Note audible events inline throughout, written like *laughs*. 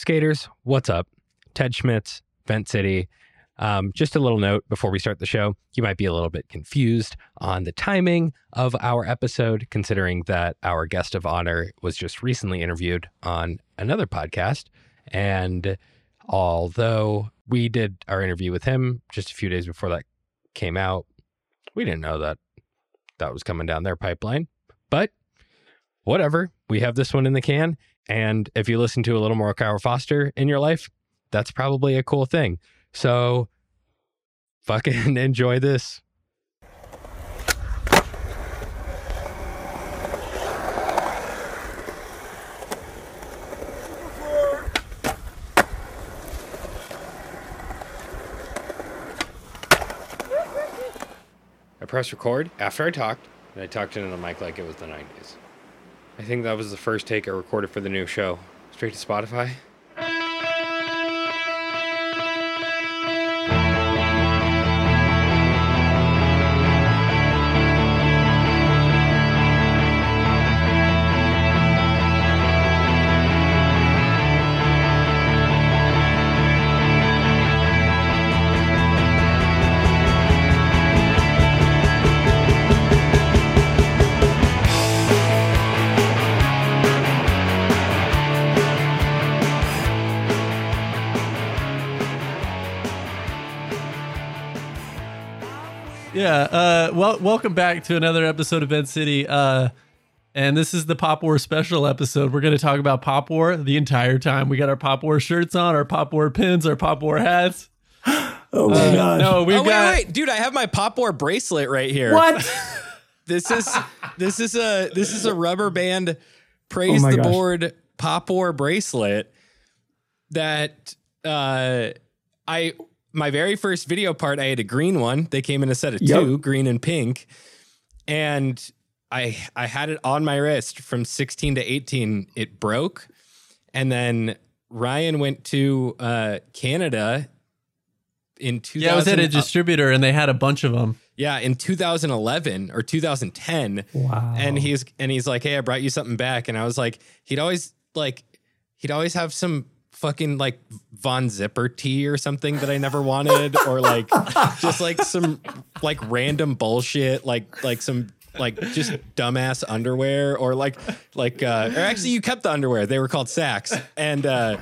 Skaters, what's up? Ted Schmitz, Vent City. Um, just a little note before we start the show. You might be a little bit confused on the timing of our episode, considering that our guest of honor was just recently interviewed on another podcast. And although we did our interview with him just a few days before that came out, we didn't know that that was coming down their pipeline. But whatever, we have this one in the can. And if you listen to a little more Cairo Foster in your life, that's probably a cool thing. So fucking *laughs* enjoy this. I pressed record after I talked, and I talked into the mic like it was the 90s. I think that was the first take I recorded for the new show. Straight to Spotify. Uh, well, welcome back to another episode of Vent City. Uh, and this is the Pop War special episode. We're going to talk about Pop War the entire time. We got our Pop War shirts on, our Pop War pins, our Pop War hats. *gasps* Oh my Uh, god! No, we've oh wait, got. wait, dude! I have my Pop War bracelet right here. What? *laughs* *laughs* This is this is a this is a rubber band praise Oh the gosh. board Pop War bracelet that uh I my very first video part I had a green one. They came in a set of Yep. two, green and pink, and I I had it on my wrist from 16 to 18. It broke, and then Ryan went to uh, Canada in 2000. Yeah, I was at a distributor and they had a bunch of them. Yeah, in 2011 or 2010. Wow. And he's and he's like, "Hey, I brought you something back." And I was like, he'd always like he'd always have some fucking like Von Zipper tea or something that I never wanted or like *laughs* just like some like random bullshit like like some like just dumbass underwear or like like uh or actually you kept the underwear. They were called Saxx. And uh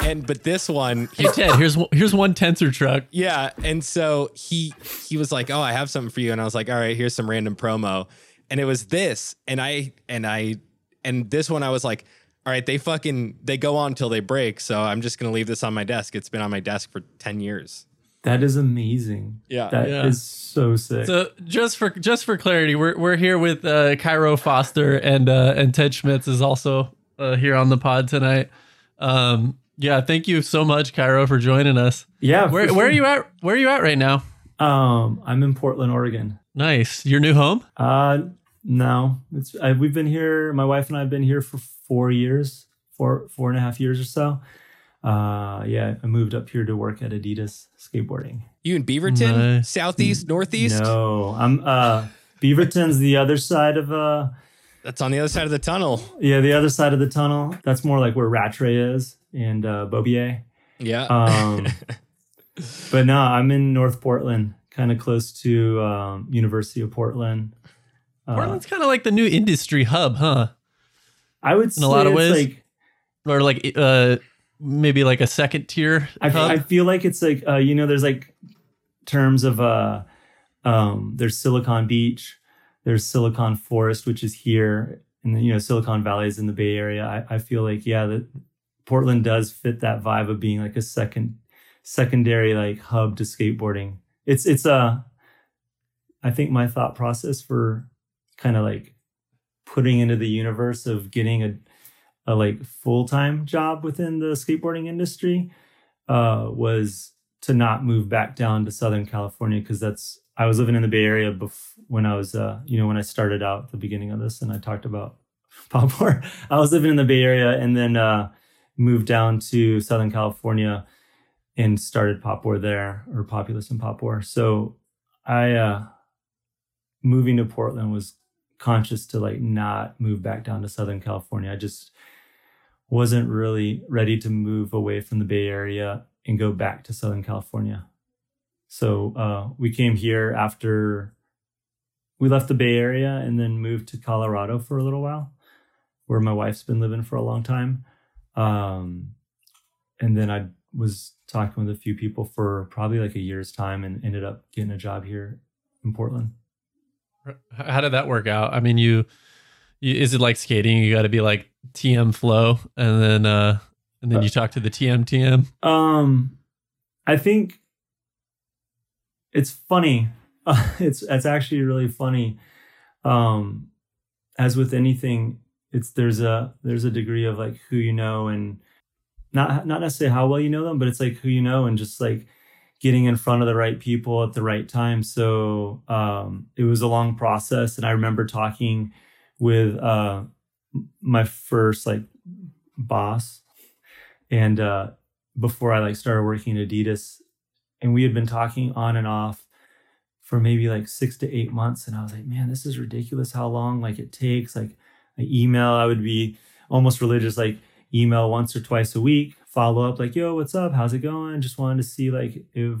and but this one Hey Ted, here's one- here's one tensor truck. yeah, and so he he was like, "Oh, I have something for you," and I was like, "All right, here's some random promo," and it was this, and I and I and this one I was like, "All right, they fucking they go on till they break," so I'm just gonna leave this on my desk. It's been on my desk for ten years. that is amazing. Yeah. That is Yeah. so sick. So just for just for clarity, we're we're here with uh, Cairo Foster and uh, and Ted Schmitz is also uh, here on the pod tonight. Um, yeah, thank you so much, Cairo, for joining us. yeah. for Where where are you at? Where are you at right now? Um, I'm in Portland, Oregon. Nice, your new home. Uh, no, it's I, we've been here. My wife and I have been here for four years, four four and a half years or so. Uh, yeah, I moved up here to work at Adidas skateboarding. You in Beaverton, Nice. southeast, northeast? No, I'm uh, Beaverton's the other side of uh, That's on the other side of the tunnel. yeah, the other side of the tunnel. That's more like where Rattray is and uh, Bobier. Yeah. Um, *laughs* but no, I'm in North Portland, kind of close to um, University of Portland. Uh, Portland's kind of like the new industry hub, huh? I would in say a lot of ways. like Or like uh, maybe like a second tier I. I feel like it's like uh, you know, there's like terms of uh, um, there's Silicon Beach, there's Silicon Forest, which is here, and then you know Silicon Valley is in the Bay Area. I, I feel like yeah, that Portland does fit that vibe of being like a second secondary like hub to skateboarding. It's it's a I think my thought process for kind of like putting into the universe of getting a a like full-time job within the skateboarding industry uh was to not move back down to Southern California because that's I was living in the Bay Area bef- when I was uh you know when I started out the beginning of this and I talked about *laughs* Poplar. I was living in the Bay Area and then uh moved down to Southern California and started Pop War there or Populous and Pop War. So I uh moving to Portland was conscious to like not move back down to Southern California. I just wasn't really ready to move away from the Bay Area and go back to Southern California. So uh, we came here after we left the Bay Area and then moved to Colorado for a little while, where my wife's been living for a long time. Um, and then I was talking with a few people for probably like a year's time and ended up getting a job here in Portland. How did that work out? I mean, you, you is it like skating? You got to be like TM flow, and then uh, and then you talk to the TM TM. Um, I think it's funny. *laughs* it's it's actually really funny. Um, as with anything, it's there's a there's a degree of like who you know and not not necessarily how well you know them, but it's like who you know and just like getting in front of the right people at the right time. So um, it was a long process, and I remember talking with uh, my first like boss, and uh, before I like started working at Adidas, and we had been talking on and off for maybe like six to eight months, and I was like, man, this is ridiculous how long like it takes. Like, I email, I would be almost religious, like email once or twice a week, follow up like, yo, what's up? How's it going? Just wanted to see like if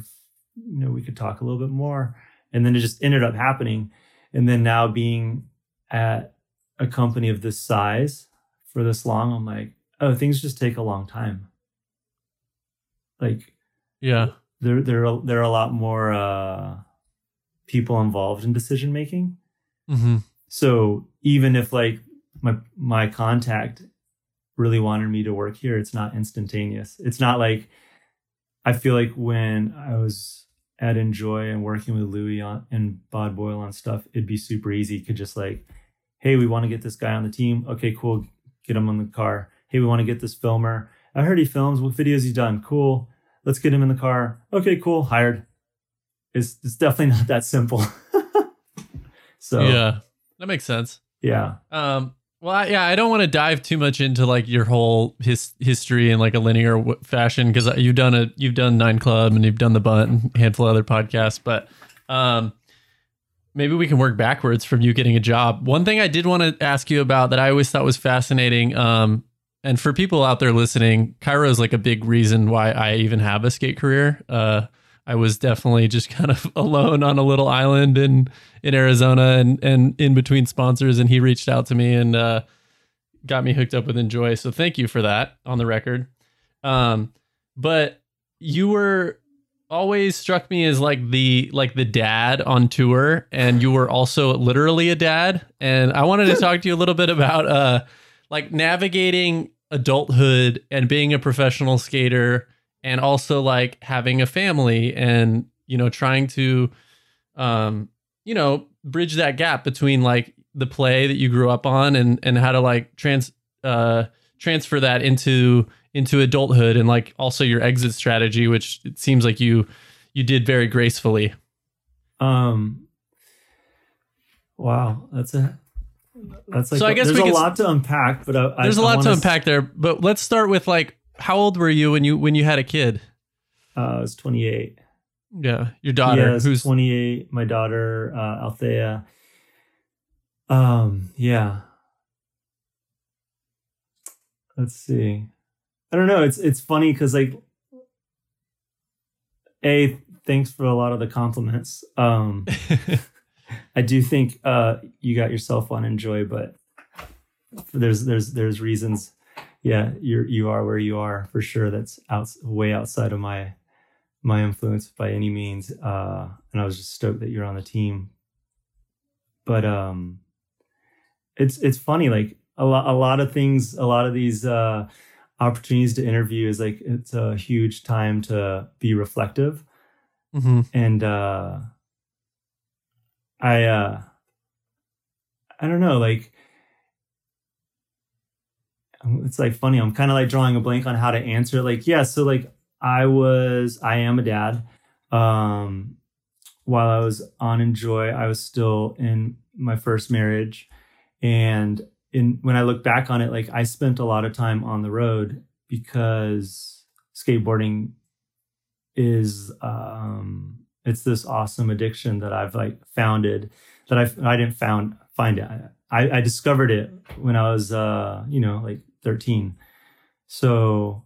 you know we could talk a little bit more. And then it just ended up happening. And then now being at a company of this size for this long, I'm like, oh, things just take a long time. Like, yeah, there there are, there are a lot more uh, people involved in decision making. mm-hmm. So even if like my my contact really wanted me to work here, it's not instantaneous. It's not like I feel like when I was at Enjoy and working with Louis on and Bod Boyle on stuff, it'd be super easy. Could just like, hey, we want to get this guy on the team. Okay, cool. Get him on the car. Hey, we want to get this filmer. I heard he films. What videos he done? Cool. Let's get him in the car. Okay, cool. Hired. It's it's definitely not that simple. *laughs* so yeah, that makes sense. yeah. Um, well, I- yeah, I don't want to dive too much into like your whole his history in like a linear w- fashion because you've done a you've done Nine Club and you've done the Bunt and a handful of other podcasts, but um, maybe we can work backwards from you getting a job. One thing I did want to ask you about that I always thought was fascinating, um, and for people out there listening, Cairo is like a big reason why I even have a skate career. Uh, I was definitely just kind of *laughs* alone on a little island in in Arizona and and in between sponsors, and he reached out to me and uh, got me hooked up with Enjoy. So thank you for that on the record. Um, but you were always struck me as like the like the dad on tour, and you were also literally a dad. And I wanted to talk to you a little bit about uh, like navigating adulthood and being a professional skater and also like having a family and you know trying to um you know bridge that gap between like the play that you grew up on and and how to like trans uh transfer that into into adulthood and like also your exit strategy which it seems like you you did very gracefully Um. Wow, that's a that's like So I guess there's a could- lot to unpack, but I, there's a a lot to unpack there but let's start with like how old were you when you when you had a kid Uh, I was 28. yeah your daughter yes, who's 28. My daughter, uh, Althea. Um. Yeah. Let's see. I don't know. It's it's funny because like, a thanks for a lot of the compliments. Um. *laughs* I do think uh, you got yourself on enjoy, but there's there's there's reasons. Yeah, you're you are where you are for sure. That's out way outside of my my influence by any means. Uh, and I was just stoked that you're on the team. But um, it's it's funny. Like a lot a lot of things, a lot of these uh, opportunities to interview is like it's a huge time to be reflective Mhm. and uh i uh i don't know like it's like funny. I'm kind of like drawing a blank on how to answer like yeah so like i was i am a dad. Um while i was on enjoy i was still in my first marriage. And in when i look back on it like i spent a lot of time on the road because skateboarding is um it's this awesome addiction that I've like founded that I I didn't found find it. I I discovered it when I was uh you know like 13 So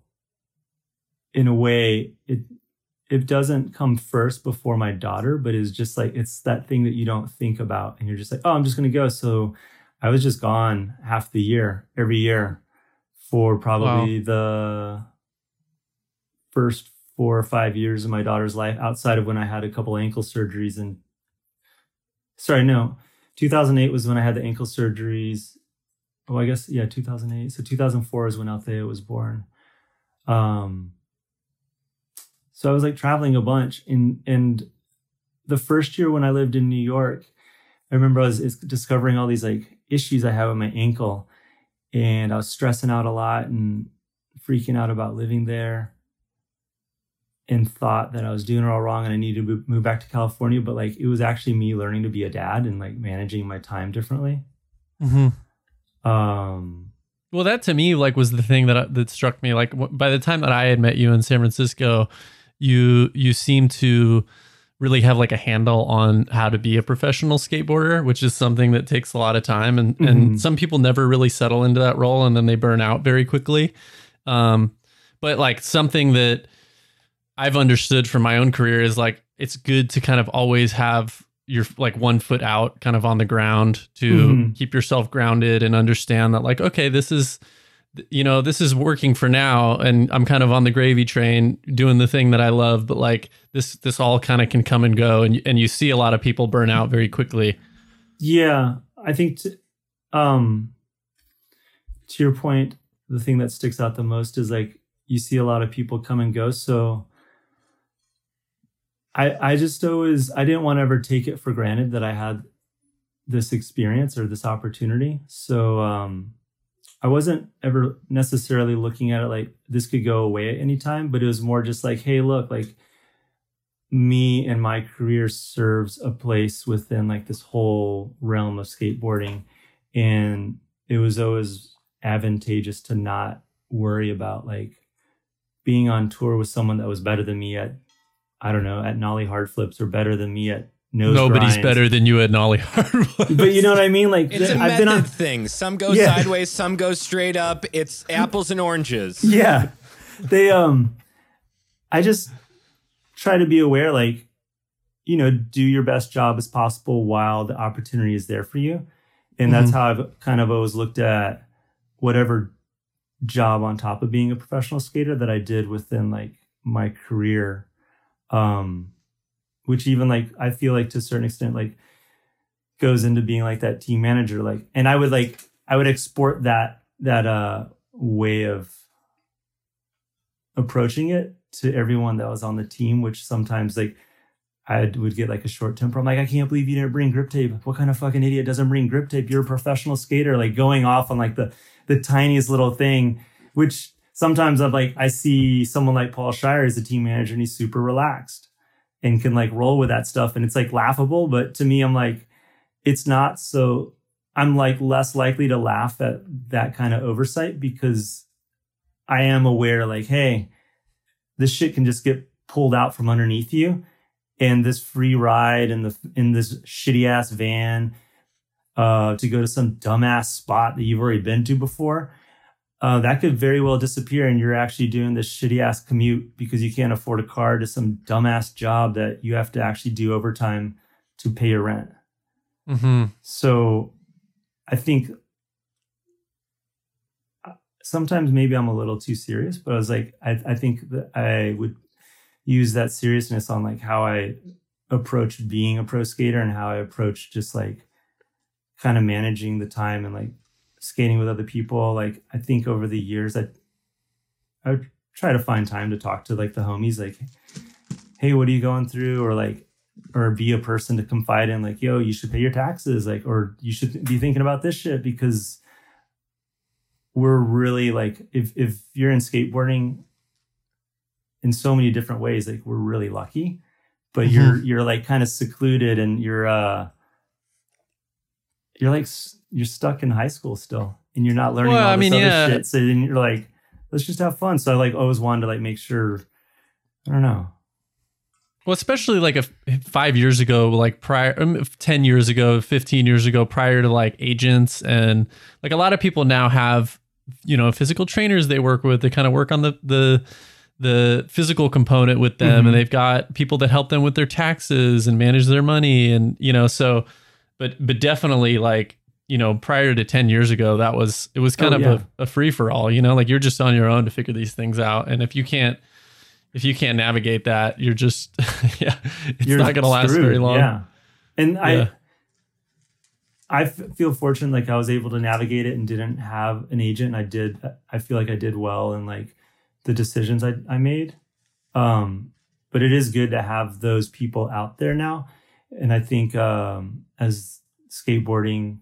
in a way, it it doesn't come first before my daughter, but it's just like it's that thing that you don't think about and you're just like, oh, I'm just gonna go. So I was just gone half the year, every year for probably wow. the first four or five years of my daughter's life, outside of when I had a couple ankle surgeries and sorry, no, 2008 was when I had the ankle surgeries. Oh, I guess yeah, 2008. So 2004 is when Althea was born. Um, so I was like traveling a bunch, and and the first year when I lived in New York, I remember I was discovering all these like issues I have with my ankle, and I was stressing out a lot and freaking out about living there and thought that I was doing it all wrong and I needed to move back to California. But like it was actually me learning to be a dad and like managing my time differently. Mm-hmm. Um, well, that to me like was the thing that that struck me. Like by the time that I had met you in San Francisco, you you seemed to really have like a handle on how to be a professional skateboarder, which is something that takes a lot of time and mm-hmm. and some people never really settle into that role and then they burn out very quickly. Um, but like something that I've understood from my own career is like it's good to kind of always have your like one foot out kind of on the ground to mm-hmm. keep yourself grounded and understand that like okay this is you know this is working for now and I'm kind of on the gravy train doing the thing that I love but like this this all kind of can come and go and and you see a lot of people burn out very quickly. Yeah, I think to, um to your point the thing that sticks out the most is like you see a lot of people come and go so I I just always I didn't want to ever take it for granted that I had this experience or this opportunity. So um I wasn't ever necessarily looking at it like this could go away at any time, but it was more just like, hey, look, like me and my career serves a place within like this whole realm of skateboarding. And it was always advantageous to not worry about like being on tour with someone that was better than me at I don't know, at nollie hard flips or better than me at nose Nobody's grinds. better than you at nollie hard *laughs* flips. But you know what I mean? Like it's a I've been on thing. Some go yeah. sideways, some go straight up. It's apples and oranges. *laughs* Yeah. They um I just try to be aware like you know, do your best job as possible while the opportunity is there for you. And that's mm-hmm. how I've kind of always looked at whatever job on top of being a professional skater that I did within like my career um, which even like I feel like to a certain extent like goes into being like that team manager. Like, and I would like I would export that that uh way of approaching it to everyone that was on the team, which sometimes like I would get like a short temper. I'm like, I can't believe you didn't bring grip tape. What kind of fucking idiot doesn't bring grip tape? You're a professional skater, like going off on like the the tiniest little thing, which sometimes I'm like, I see someone like Paul Shier as a team manager and he's super relaxed and can like roll with that stuff. And it's like laughable. But to me, I'm like, it's not so, I'm like less likely to laugh at that kind of oversight because I am aware, like, hey, this shit can just get pulled out from underneath you. And this free ride in the in this shitty ass van uh, to go to some dumbass spot that you've already been to before uh, that could very well disappear and you're actually doing this shitty ass commute because you can't afford a car to some dumbass job that you have to actually do overtime to pay your rent. Mm-hmm. So I think uh, sometimes maybe I'm a little too serious, but I was like, I, I think that I would use that seriousness on like how I approached being a pro skater and how I approached just like kind of managing the time and like skating with other people. Like I think over the years that I would try to find time to talk to like the homies, like, hey, what are you going through? Or like, or be a person to confide in, like, yo, you should pay your taxes, like, or you should be thinking about this shit because we're really like, if if you're in skateboarding in so many different ways, like we're really lucky. But mm-hmm. you're you're like kind of secluded and you're uh you're like you're stuck in high school still and you're not learning well, all this I mean, other yeah. shit. So then you're like, let's just have fun. So I like always wanted to like make sure, I don't know. Well, especially like a five years ago, like prior, um, 10 years ago, 15 years ago, prior to like agents and like a lot of people now have you know physical trainers they work with. They kind of work on the the the physical component with them, Mhm. and they've got people that help them with their taxes and manage their money, and you know so. But but definitely like you know prior to 10 years ago that was it was kind Oh, of yeah. a, a free for all you know like you're just on your own to figure these things out and if you can't if you can't navigate that you're just *laughs* yeah it's You're not going to last very long Yeah. And Yeah. I feel fortunate like I was able to navigate it and didn't have an agent. And i did I feel like I did well in like the decisions I, I made. Um but it is good to have those people out there now. And I think um as skateboarding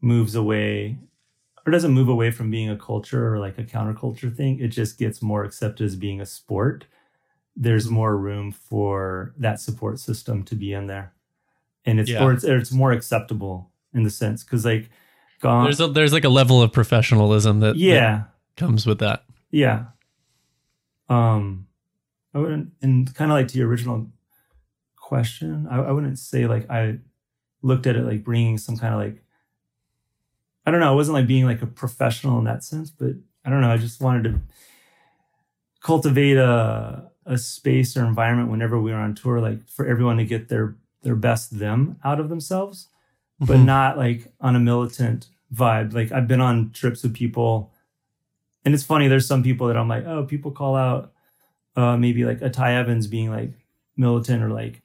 moves away or doesn't move away from being a culture or like a counterculture thing, it just gets more accepted as being a sport. There's more room for that support system to be in there. And it's Yeah. or it's, or it's more acceptable in the sense because like gone there's a there's like a level of professionalism that, that yeah comes with that yeah um i wouldn't and kind of like to your original question I, I wouldn't say like i looked at it like bringing some kind of like i don't know I wasn't like being like a professional in that sense but i don't know i just wanted to cultivate a a space or environment whenever we were on tour like for everyone to get their their best them out of themselves but Mhm. not like on a militant vibe. Like I've been on trips with people, and it's funny. There's some people that I'm like, oh, people call out uh, maybe like a Ty Evans being like militant or like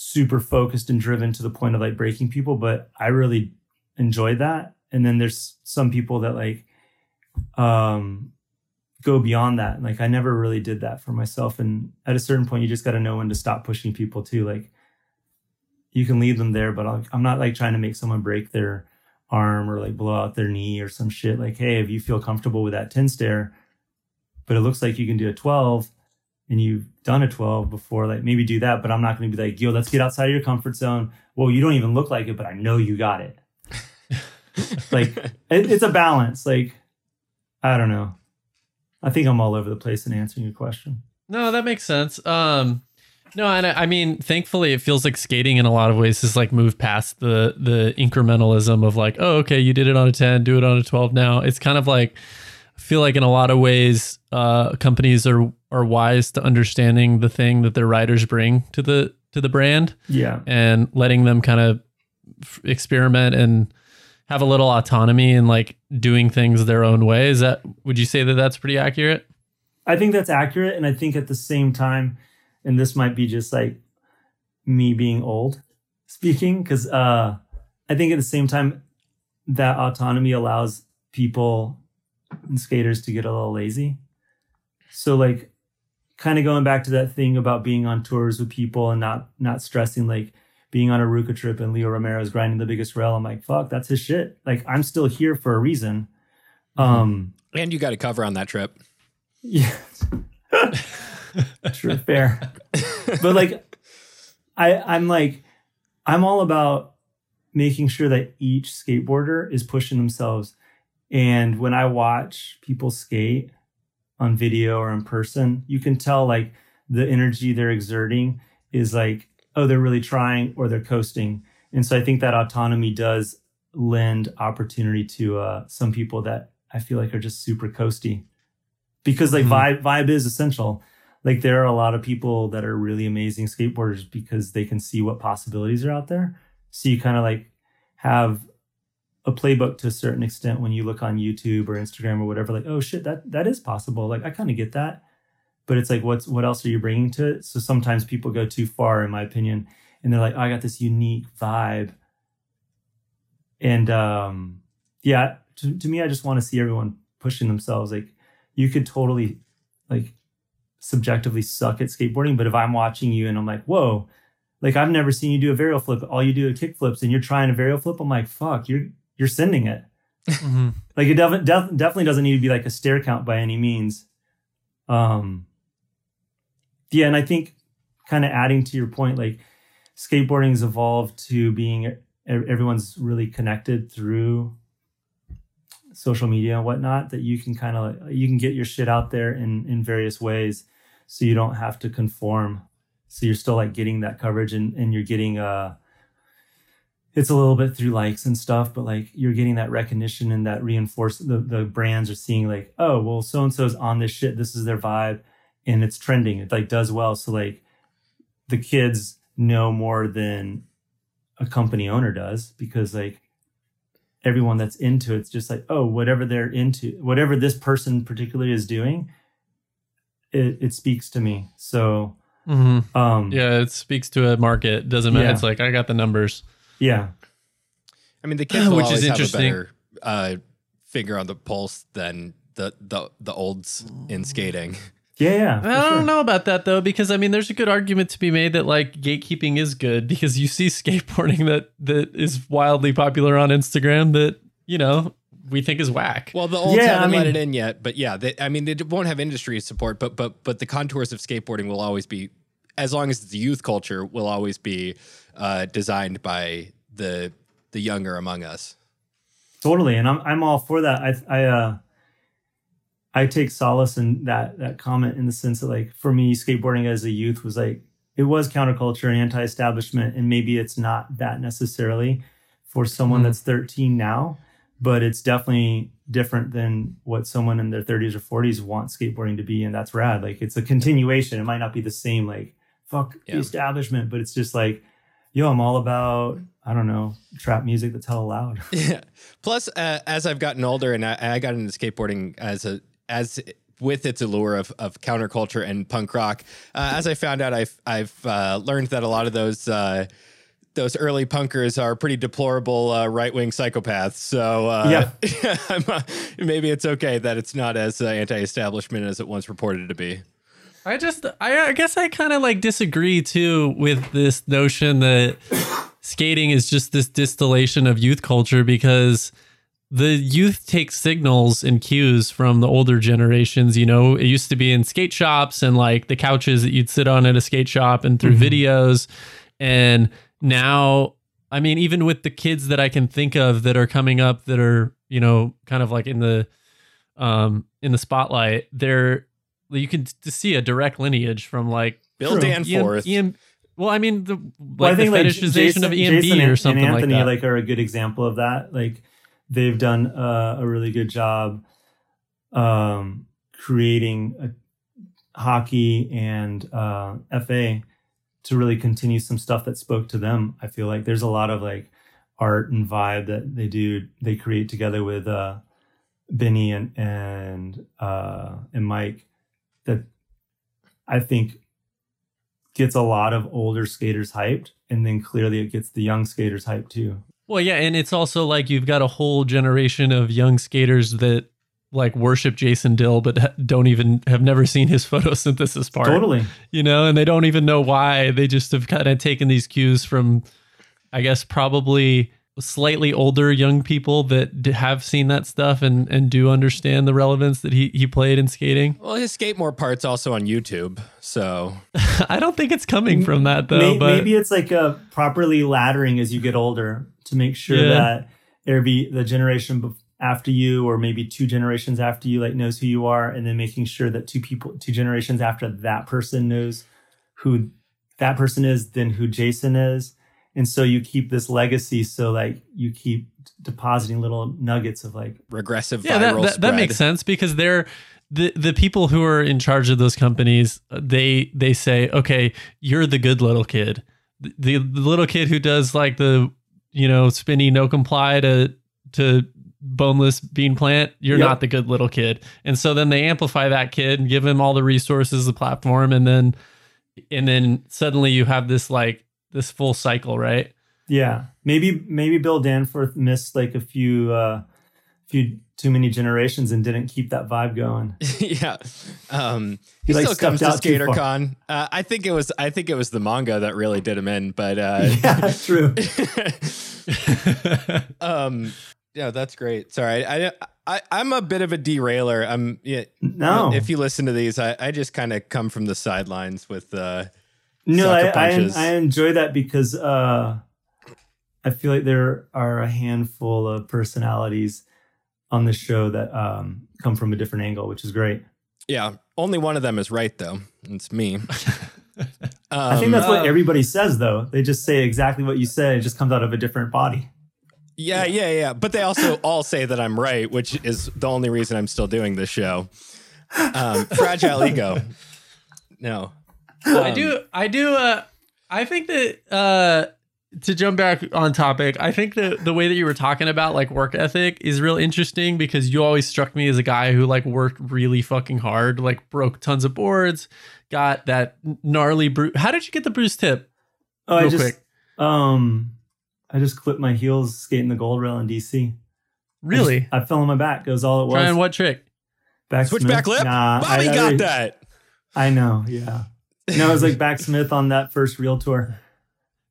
super focused and driven to the point of like breaking people, but I really enjoy that. And then there's some people that like um go beyond that. Like I never really did that for myself. And at a certain point, you just got to know when to stop pushing people too. Like you can leave them there, but I'm not like trying to make someone break their arm or like blow out their knee or some shit. Like, hey, if you feel comfortable with that 10 stair, but it looks like you can do a 12 and you've done a 12 before, like maybe do that. But I'm not going to be like, yo, let's get outside of your comfort zone. Well, you don't even look like it, but I know you got it. *laughs* like it, it's a balance. Like, I don't know. I think I'm all over the place in answering your question. No, that makes sense. Um, no, and I, I mean, thankfully, it feels like skating in a lot of ways has like moved past the the incrementalism of like, oh, okay, you did it on a ten, do it on a twelve. Now it's kind of like, I feel like in a lot of ways, uh, companies are are wise to understanding the thing that their riders bring to the to the brand Yeah. and letting them kind of f- experiment and have a little autonomy and like doing things their own way. Is that would you say that that's pretty accurate? I think that's accurate. And I think at the same time, and this might be just like me being old speaking, because uh, I think at the same time, that autonomy allows people and skaters to get a little lazy. So, like, kind of going back to that thing about being on tours with people and not not stressing, like being on a Ruka trip and Leo Romero's grinding the biggest rail. I'm like, fuck, that's his shit. Like, I'm still here for a reason. Um, And you got a cover on that trip. yeah. sure, fair. But like I I'm like I'm all about making sure that each skateboarder is pushing themselves. And when I watch people skate on video or in person, you can tell like the energy they're exerting is like, oh, they're really trying or they're coasting. And so I think that autonomy does lend opportunity to uh, some people that I feel like are just super coasty because like Mhm. vibe vibe is essential. Like there are a lot of people that are really amazing skateboarders because they can see what possibilities are out there. So you kind of like have a playbook to a certain extent when you look on YouTube or Instagram or whatever. Like, oh shit, that that is possible. Like I kind of get that, but it's like, what's what else are you bringing to it? So sometimes people go too far, in my opinion, and they're like, oh, I got this unique vibe, and um, yeah, to, to me, I just want to see everyone pushing themselves. Like you could totally like subjectively suck at skateboarding, but if I'm watching you and I'm like, whoa, like I've never seen you do a varial flip, all you do are kick flips and you're trying a varial flip, I'm like, fuck, you're you're sending it. Mhm. Like it def- def- definitely doesn't need to be like a stair count by any means. Um yeah, and I think kind of adding to your point, like skateboarding has evolved to being everyone's really connected through social media and whatnot that you can kind of you can get your shit out there in in various ways so you don't have to conform so you're still like getting that coverage and and you're getting uh it's a little bit through likes and stuff, but like you're getting that recognition and that reinforce the, the brands are seeing like, oh, well, so and so's on this shit. This is their vibe and it's trending. It like does well. So like the kids know more than a company owner does because like everyone that's into it's just like, oh, whatever they're into, whatever this person particularly is doing, it, it speaks to me. So Mhm. um Yeah, it speaks to a market. Doesn't matter. Yeah. It's like I got the numbers. Yeah. I mean, the *clears throat* kids will Which is always have a interesting. better uh, finger on the pulse than the the the olds in skating. Yeah, yeah. for I don't sure. know about that though, because I mean, there's a good argument to be made that like gatekeeping is good *laughs* because you see skateboarding that that is wildly popular on Instagram that you know we think is whack. Well, the olds Yeah, haven't I let it in yet, but yeah, they, I mean, they won't have industry support, but but but the contours of skateboarding will always be, as long as it's youth culture, will always be uh, designed by the the younger among us. Totally, and I'm I'm all for that. I I uh I take solace in that that comment in the sense that like for me, skateboarding as a youth was like it was counterculture and anti-establishment, and maybe it's not that necessarily for someone Mhm. that's 13 now, but it's definitely different than what someone in their 30s or 40s wants skateboarding to be, and that's rad. Like it's a continuation. It might not be the same like fuck Yeah. the establishment, but it's just like yo, I'm all about I don't know trap music that's hella loud. *laughs* Yeah. Plus, uh, as I've gotten older and I, I got into skateboarding as a as with its allure of, of counterculture and punk rock, uh, as I found out, I've I've uh, learned that a lot of those uh, those early punkers are pretty deplorable uh, right wing psychopaths. So uh, *laughs* I'm, uh, maybe it's okay that it's not as uh, anti establishment as it once reported to be. I just, I, I guess I kind of like disagree too with this notion that skating is just this distillation of youth culture because the youth take signals and cues from the older generations. You know, it used to be in skate shops and like the couches that you'd sit on at a skate shop and through Mhm. videos. And now, I mean, even with the kids that I can think of that are coming up that are, you know, kind of like in the, um, in the spotlight, they're, you can t- see a direct lineage from like Bill True. Danforth. EM, EM well, I mean, the like Well, I think the like fetishization Jason, of EMB Jason or something and Anthony like that. are a good example of that. Like they've done uh, a really good job um, creating a hockey and uh, FA to really continue some stuff that spoke to them. I feel like there's a lot of like art and vibe that they do they create together with uh, Benny and and uh, and Mike that I think gets a lot of older skaters hyped, and then clearly it gets the young skaters hyped too. Well, yeah, and it's also like you've got a whole generation of young skaters that like worship Jason Dill, but don't even have never seen his *laughs* photosynthesis part. Totally. you know, and they don't even know why. They just have kind of taken these cues from, I guess, probably slightly older young people that have seen that stuff and and do understand the relevance that he he played in skating. Well, his skateboard part's also on YouTube, so *laughs* I don't think it's coming from that though. May- but maybe it's like a properly laddering as you get older to make sure Yeah. that be the generation after you or maybe two generations after you like knows who you are and then making sure that two people two generations after that person knows who that person is then who Jason is and so you keep this legacy so like you keep depositing little nuggets of like regressive yeah, viral that, that, that makes sense because they're the the people who are in charge of those companies. They they say, okay, you're the good little kid, the, the, the little kid who does like the you know spinny no comply to to boneless bean plant. You're Yep. not the good little kid, and so then they amplify that kid and give him all the resources, the platform, and then and then suddenly you have this like this full cycle, right? Yeah, maybe maybe Bill Danforth missed like a few uh few too many generations and didn't keep that vibe going. *laughs* yeah. Um, he, He, like, still comes to. SkaterCon. Uh, I think it was I think it was the manga that really did him in, but uh, *laughs* yeah, true. *laughs* um, yeah, that's great. Sorry, I, I I'm a bit of a derailer. I'm yeah. No, If you listen to these, I, I just kind of come from the sidelines with uh, no, I, I. I enjoy that because uh I feel like there are a handful of personalities on the show that um come from a different angle, which is great. yeah. Only one of them is right though. It's me. *laughs* I think Um, that's what Um, everybody says, though. They just say exactly what you said. It just comes out of a different body. Yeah, yeah, yeah. But they also all say that I'm right, which is the only reason I'm still doing this show. Um, fragile ego. *laughs* No. I Um, do. I do. Uh, I think that uh, to jump back on topic, I think that the way that you were talking about like work ethic is real interesting because you always struck me as a guy who like worked really fucking hard, like broke tons of boards, got that gnarly bruise. How did you get the bruise tip? Oh, I just quick. um, I just clipped my heels skating the gold rail in DC. I Really? just- I, fell on my back. It was all it was. Trying what trick? Back Switchback Smith? lip? Nah, Bobby I, I got already- that. I know. Yeah. No, it was like *laughs* back Smith on that first real tour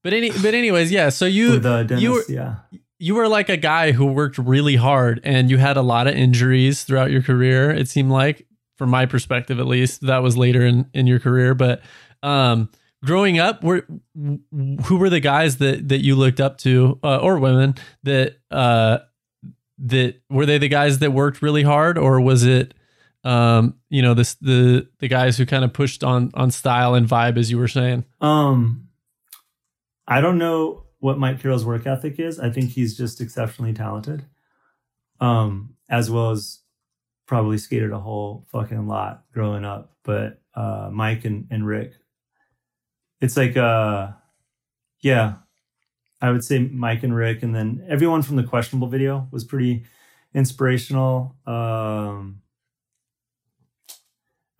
But any. But anyways, yeah. So you with uh, you were- yeah. you were like a guy who worked really hard and you had a lot of injuries throughout your career it seemed like from my perspective at least that was later in, in your career but um growing up were who were the guys that that you looked up to uh, or women that uh that were they the guys that worked really hard or was it um you know this the the guys who kind of pushed on on style and vibe as you were saying Um, I don't know what Mike Carroll's work ethic is. I think he's just exceptionally talented. Um, as well as probably skated a whole fucking lot growing up. But uh, Mike and, and Rick, it's like uh, yeah, I would say Mike and Rick, and then everyone from the questionable video was pretty inspirational. Um,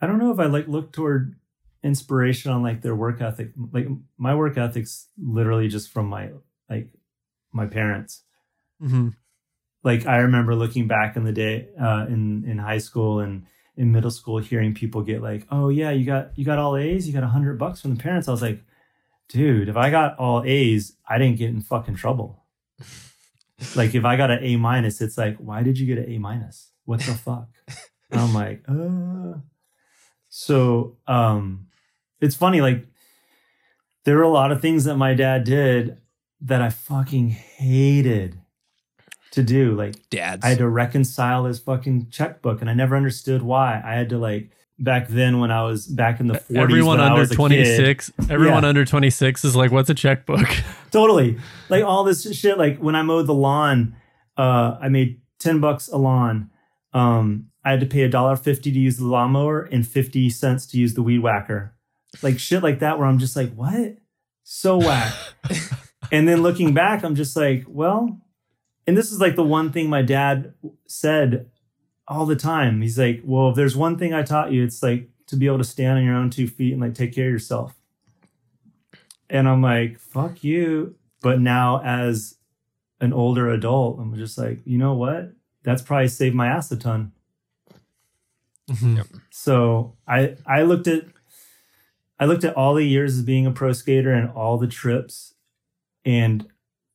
I don't know if I like look toward inspiration on like their work ethic. Like my work ethic's literally just from my like my parents. mm-hmm. Like I remember looking back in the day uh, in in high school and in middle school, hearing people get like, "Oh yeah, you got you got all A's, you got a hundred bucks from the parents." I was like, "Dude, if I got all A's, I didn't get in fucking trouble." like if I got an A minus, it's like, why did you get an A minus? What the fuck? *laughs* I'm like, uh. So um, it's funny. Like there were a lot of things that my dad did that I fucking hated to do. Like Dads. I had to reconcile his fucking checkbook, and I never understood why. I had to like back then when I was back in the 40s. everyone under was a kid- 26 everyone Yeah. under 26 is like what's a checkbook *laughs* totally like all this shit like when i mowed the lawn uh i made 10 bucks a lawn um i had to pay a dollar 50 to use the lawnmower and 50 cents to use the weed whacker. Like shit like that where i'm just like what? So whack. *laughs* And then looking back i'm just like well and this is like the one thing my dad said all the time. He's like well if there's one thing i taught you it's like to be able to stand on your own two feet and like take care of yourself. And I'm like, fuck you. But now, as an older adult, I'm just like, you know what? That's probably saved my ass a ton. So I I looked at I looked at all the years as being a pro skater and all the trips and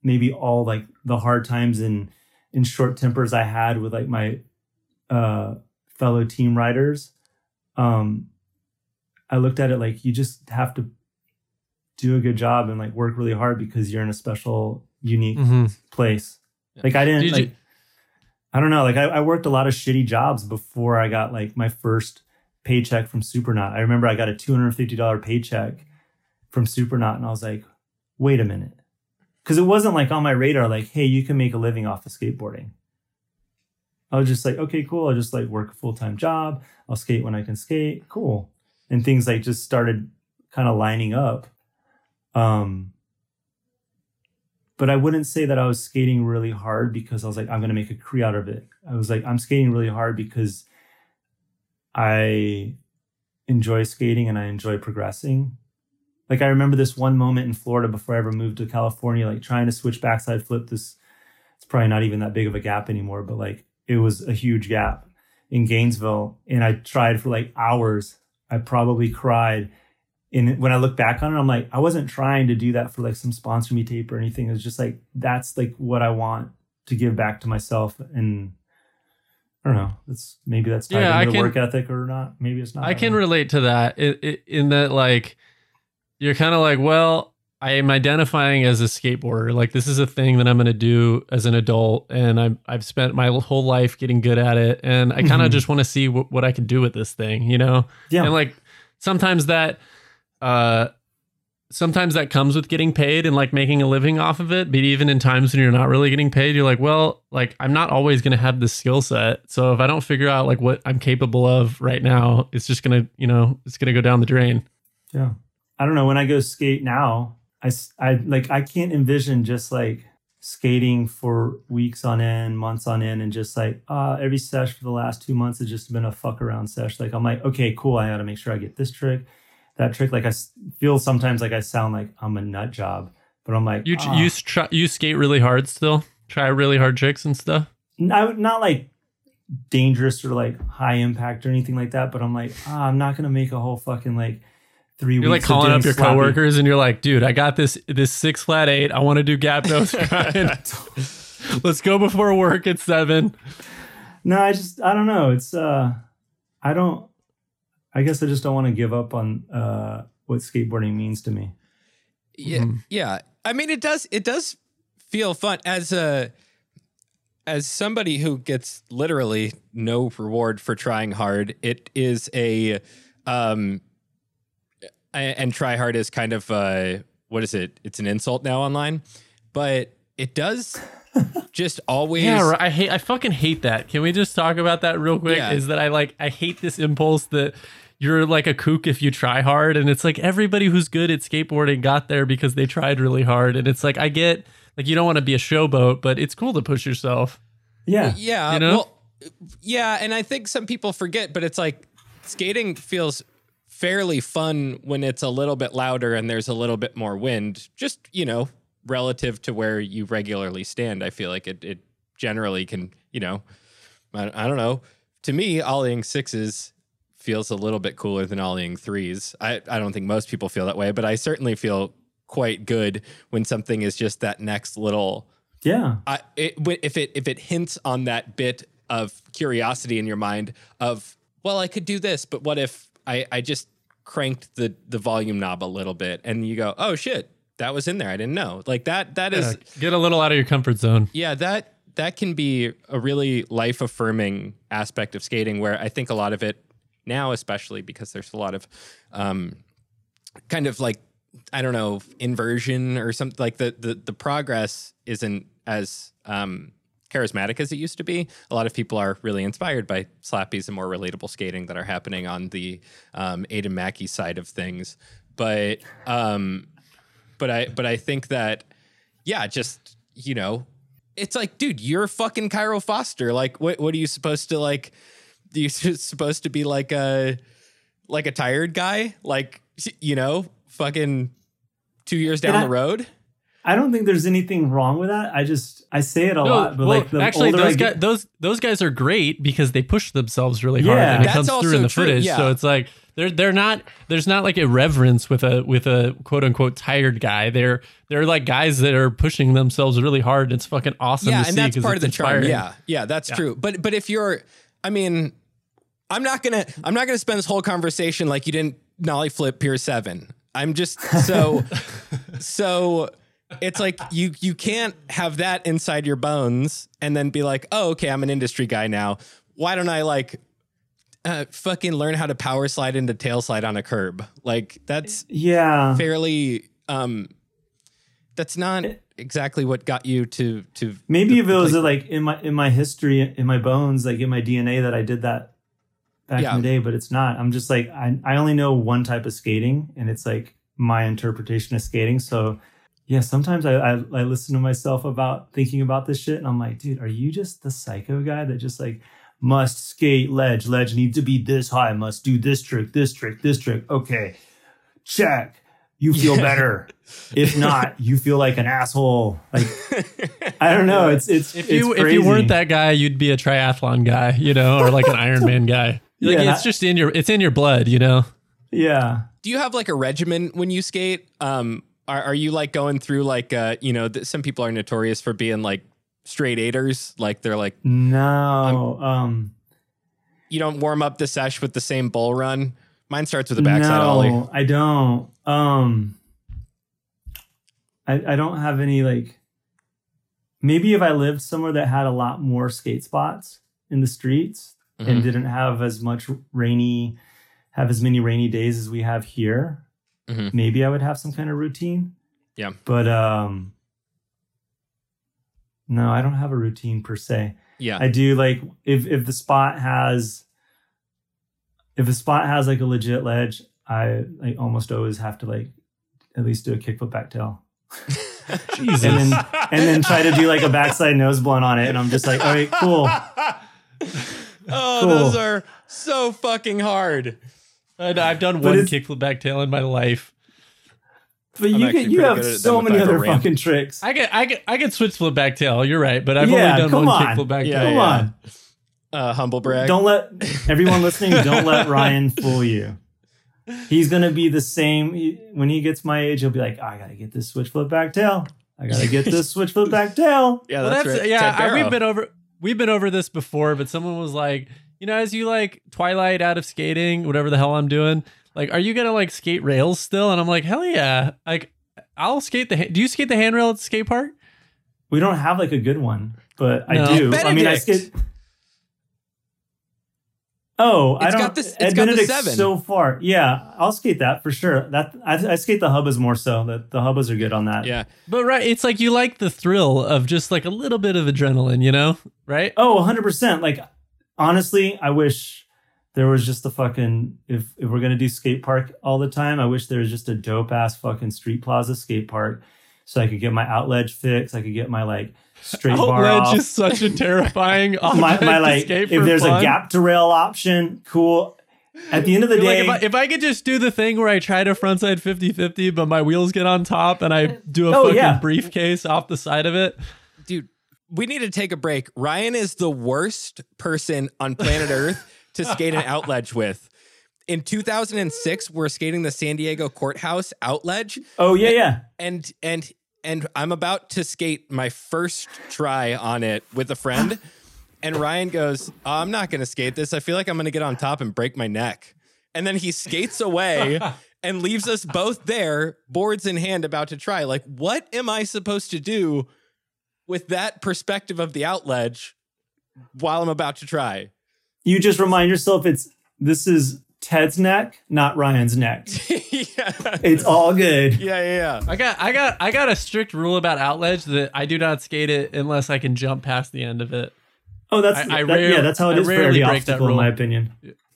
maybe all like the hard times and and short tempers I had with like my uh fellow team riders. Um I looked at it like you just have to do a good job and like work really hard because you're in a special, unique Mhm. place. Like I didn't Did like you- I don't know. Like I, I worked a lot of shitty jobs before I got like my first paycheck from Supernaut. I remember I got a two hundred and fifty dollar paycheck from Supernaut, and I was like, wait a minute, because it wasn't like on my radar. Like, hey, you can make a living off of skateboarding. I was just like, okay, cool. I'll just like work a full time job. I'll skate when I can skate. Cool. And things like just started kind of lining up. Um, but I wouldn't say that I was skating really hard because I was like, I'm going to make a career out of it. I was like, I'm skating really hard because I enjoy skating and I enjoy progressing. Like I remember this one moment in Florida before I ever moved to California, like trying to switch backside flip this. It's probably not even that big of a gap anymore, but like it was a huge gap in Gainesville, and I tried for like hours. I probably cried. And when I look back on it, I'm like, I wasn't trying to do that for like some sponsor me tape or anything. It was just like that's like what I want to give back to myself. And I don't know. That's maybe that's tied Yeah, I into can- work ethic or not. Maybe it's not. I don't can know. relate to that in, in that like you're kind of like, well, I am identifying as a skateboarder. Like this is a thing that I'm going to do as an adult, and I'm I've spent my whole life getting good at it, and I kind of Mhm. just want to see what, what I can do with this thing, you know. yeah. And like sometimes that uh sometimes that comes with getting paid and like making a living off of it. But even in times when you're not really getting paid, you're like, well, like I'm not always going to have this skill set. So if I don't figure out like what I'm capable of right now, it's just going to, you know, it's going to go down the drain. Yeah. I don't know. When I go skate now, I, I like, I can't envision just like skating for weeks on end, months on end, and just like, uh, every sesh for the last two months has just been a fuck around sesh. Like, I'm like, okay, cool. I got to make sure I get this trick, that trick. Like, I feel sometimes like I sound like I'm a nut job, but I'm like, You ah. you try, you skate really hard still, try really hard tricks and stuff. not, not like dangerous or like high impact or anything like that. But I'm like, ah, I'm not gonna make a whole fucking like three. You're like calling up your coworkers and you're like, dude, I got this this six flat eight. I want to do gap nose *laughs* grind. Let's go before work at seven. No, I just I don't know. It's uh, I don't. I guess I just don't want to give up on uh what skateboarding means to me. Yeah, Mhm. yeah. I mean, it does. It does feel fun as a as somebody who gets literally no reward for trying hard. It is a um, and try hard is kind of uh, what is it? It's an insult now online, but it does *laughs* just always. Yeah, right. I hate. I fucking hate that. Can we just talk about that real quick? Yeah. Is that I like? I hate this impulse that you're like a kook if you try hard, and it's like everybody who's good at skateboarding got there because they tried really hard, and it's like I get like you don't want to be a showboat, but it's cool to push yourself. Yeah, Yeah. You uh, know? Well, yeah, and I think some people forget, but it's like skating feels fairly fun when it's a little bit louder and there's a little bit more wind. Just you know, relative to where you regularly stand, I feel like it it generally can you know, I, I don't know. To me, ollieing sixes feels a little bit cooler than ollieing threes. I I don't think most people feel that way, but I certainly feel quite good when something is just that next little yeah, I, it, if it if it hints on that bit of curiosity in your mind of well I could do this but what if I I just cranked the the volume knob a little bit and you go oh shit that was in there I didn't know like that that is Yeah, get a little out of your comfort zone. yeah that that can be a really life affirming aspect of skating where I think a lot of it now especially because there's a lot of um kind of like I don't know inversion or something like the the the progress isn't as um charismatic as it used to be. A lot of people are really inspired by slappies and more relatable skating that are happening on the um, Aidan Mackey side of things. But um, but I but I think that yeah, just you know, it's like, dude, you're fucking Cairo Foster. Like, what what are you supposed to like? *laughs* You supposed to be like a like a tired guy, like you know, fucking two years down I- the road. I don't think there's anything wrong with that. I just I say it a lot, but well, like the actually, older I those get- guys, those those guys are great because they push themselves really hard, Yeah. and it That's comes through in also the true, footage. yeah. So it's like they're they're not there's not like irreverence with a with a quote unquote tired guy. They're they're like guys that are pushing themselves really hard. It's fucking awesome. yeah, to and see that's 'cause part of it's the charm. Yeah, yeah, that's true. But but if you're, I mean, I'm not gonna I'm not gonna spend this whole conversation like you didn't nollie flip Pier Seven. I'm just so *laughs* so. It's like you you can't have that inside your bones and then be like, oh, okay, I'm an industry guy now. Why don't I like uh, fucking learn how to power slide into tail slide on a curb? Like that's yeah, fairly um that's not exactly what got you to to maybe the- if it was like in my in my history, in my bones, like in my DNA, that I did that back Yeah. in the day, but it's not. I'm just like I I only know one type of skating, and it's like my interpretation of skating. So yeah, sometimes I, I I listen to myself about thinking about this shit, and I'm like, dude, are you just the psycho guy that just like must skate ledge, ledge needs to be this high, must do this trick, this trick, this trick. Okay, check. You feel Yeah. *laughs* better. If not, you feel like an asshole. Like I don't know. *laughs* It's it's If you it's if you weren't that guy, you'd be a triathlon guy, you know, or like an *laughs* Ironman guy. Like Yeah. it's just in your it's in your blood, you know. yeah. do you have like a regimen when you skate um are, are you like going through like uh you know th- some people are notorious for being like straight eighters like they're like No. um you don't warm up the sesh with the same bull run mine starts with a backside no, ollie I don't. Um I I don't have any like maybe if I lived somewhere that had a lot more skate spots in the streets and Mhm. didn't have as much rainy have as many rainy days as we have here, Mhm. maybe I would have some kind of routine. Yeah. But um no, I don't have a routine per se. Yeah. I do like if if the spot has if a spot has like a legit ledge, I like almost always have to like at least do a kickflip back tail. *laughs* Jesus. And then and then try to do like a backside nose blunt on it. And I'm just like, all right, cool. *laughs* oh, Cool. those are so fucking hard. And I've done But one kickflip back tail in my life. But I'm you get you have so many I have a other ramp. fucking tricks. I get I get I get switch flip back tail. You're right, but I've Yeah, only done one on. kickflip back Yeah, tail. Come yeah. on. Uh, humble brag. Don't let everyone listening, *laughs* don't let Ryan fool you. He's gonna be the same when he gets my age. He'll be like, I gotta get this switch flip back tail. I gotta get this *laughs* switch flip back tail. yeah, Well, that's, that's, right. yeah. I, we've been over we've been over this before, but someone was like, you know, as you like twilight out of skating, whatever the hell I'm doing, like, are you gonna like skate rails still? And I'm like, hell yeah. Like, I'll skate the. ha- Do you skate the handrail at the skate park? We don't have like a good one, but No. I do. I mean, I skate. Oh, I don't. got this- it's got the seven. so far. Yeah, I'll skate that for sure. That I, I skate the hubbas more so. That the hubbas are good on that. Yeah. But right, it's like you like the thrill of just like a little bit of adrenaline, you know? Right? Oh, 100%. Like, honestly, I wish there was just a fucking, if, if we're going to do skate park all the time, I wish there was just a dope ass fucking street plaza skate park so I could get my outledge fixed. I could get my like straight bar Outledge off. is such a terrifying *laughs* my, my like, skate if for there's fun. a gap to rail option, cool. At the end of the Like day, if I, if I could just do the thing where I try to frontside 50-50, but my wheels get on top and I do a Oh, fucking yeah. briefcase off the side of it. Dude, we need to take a break. Ryan is the worst person on planet Earth to skate an outledge with. In 2006, we're skating the San Diego Courthouse outledge, oh, yeah, yeah. and and and I'm about to skate my first try on it with a friend, and Ryan goes, oh, "I'm not going to skate this. I feel like I'm going to get on top and break my neck." And then he skates away *laughs* and leaves us both there, boards in hand, about to try. Like, what am I supposed to do with that perspective of the outledge while I'm about to try? You just remind yourself it's, this is Ted's neck, not Ryan's neck. *laughs* yeah. It's all good. yeah, yeah, yeah. I got I got I got a strict rule about outledge that I do not skate it unless I can jump past the end of it. Oh, that's, I- I that- rare- yeah, that's how it I is for rarely every break that obstacle, in my opinion.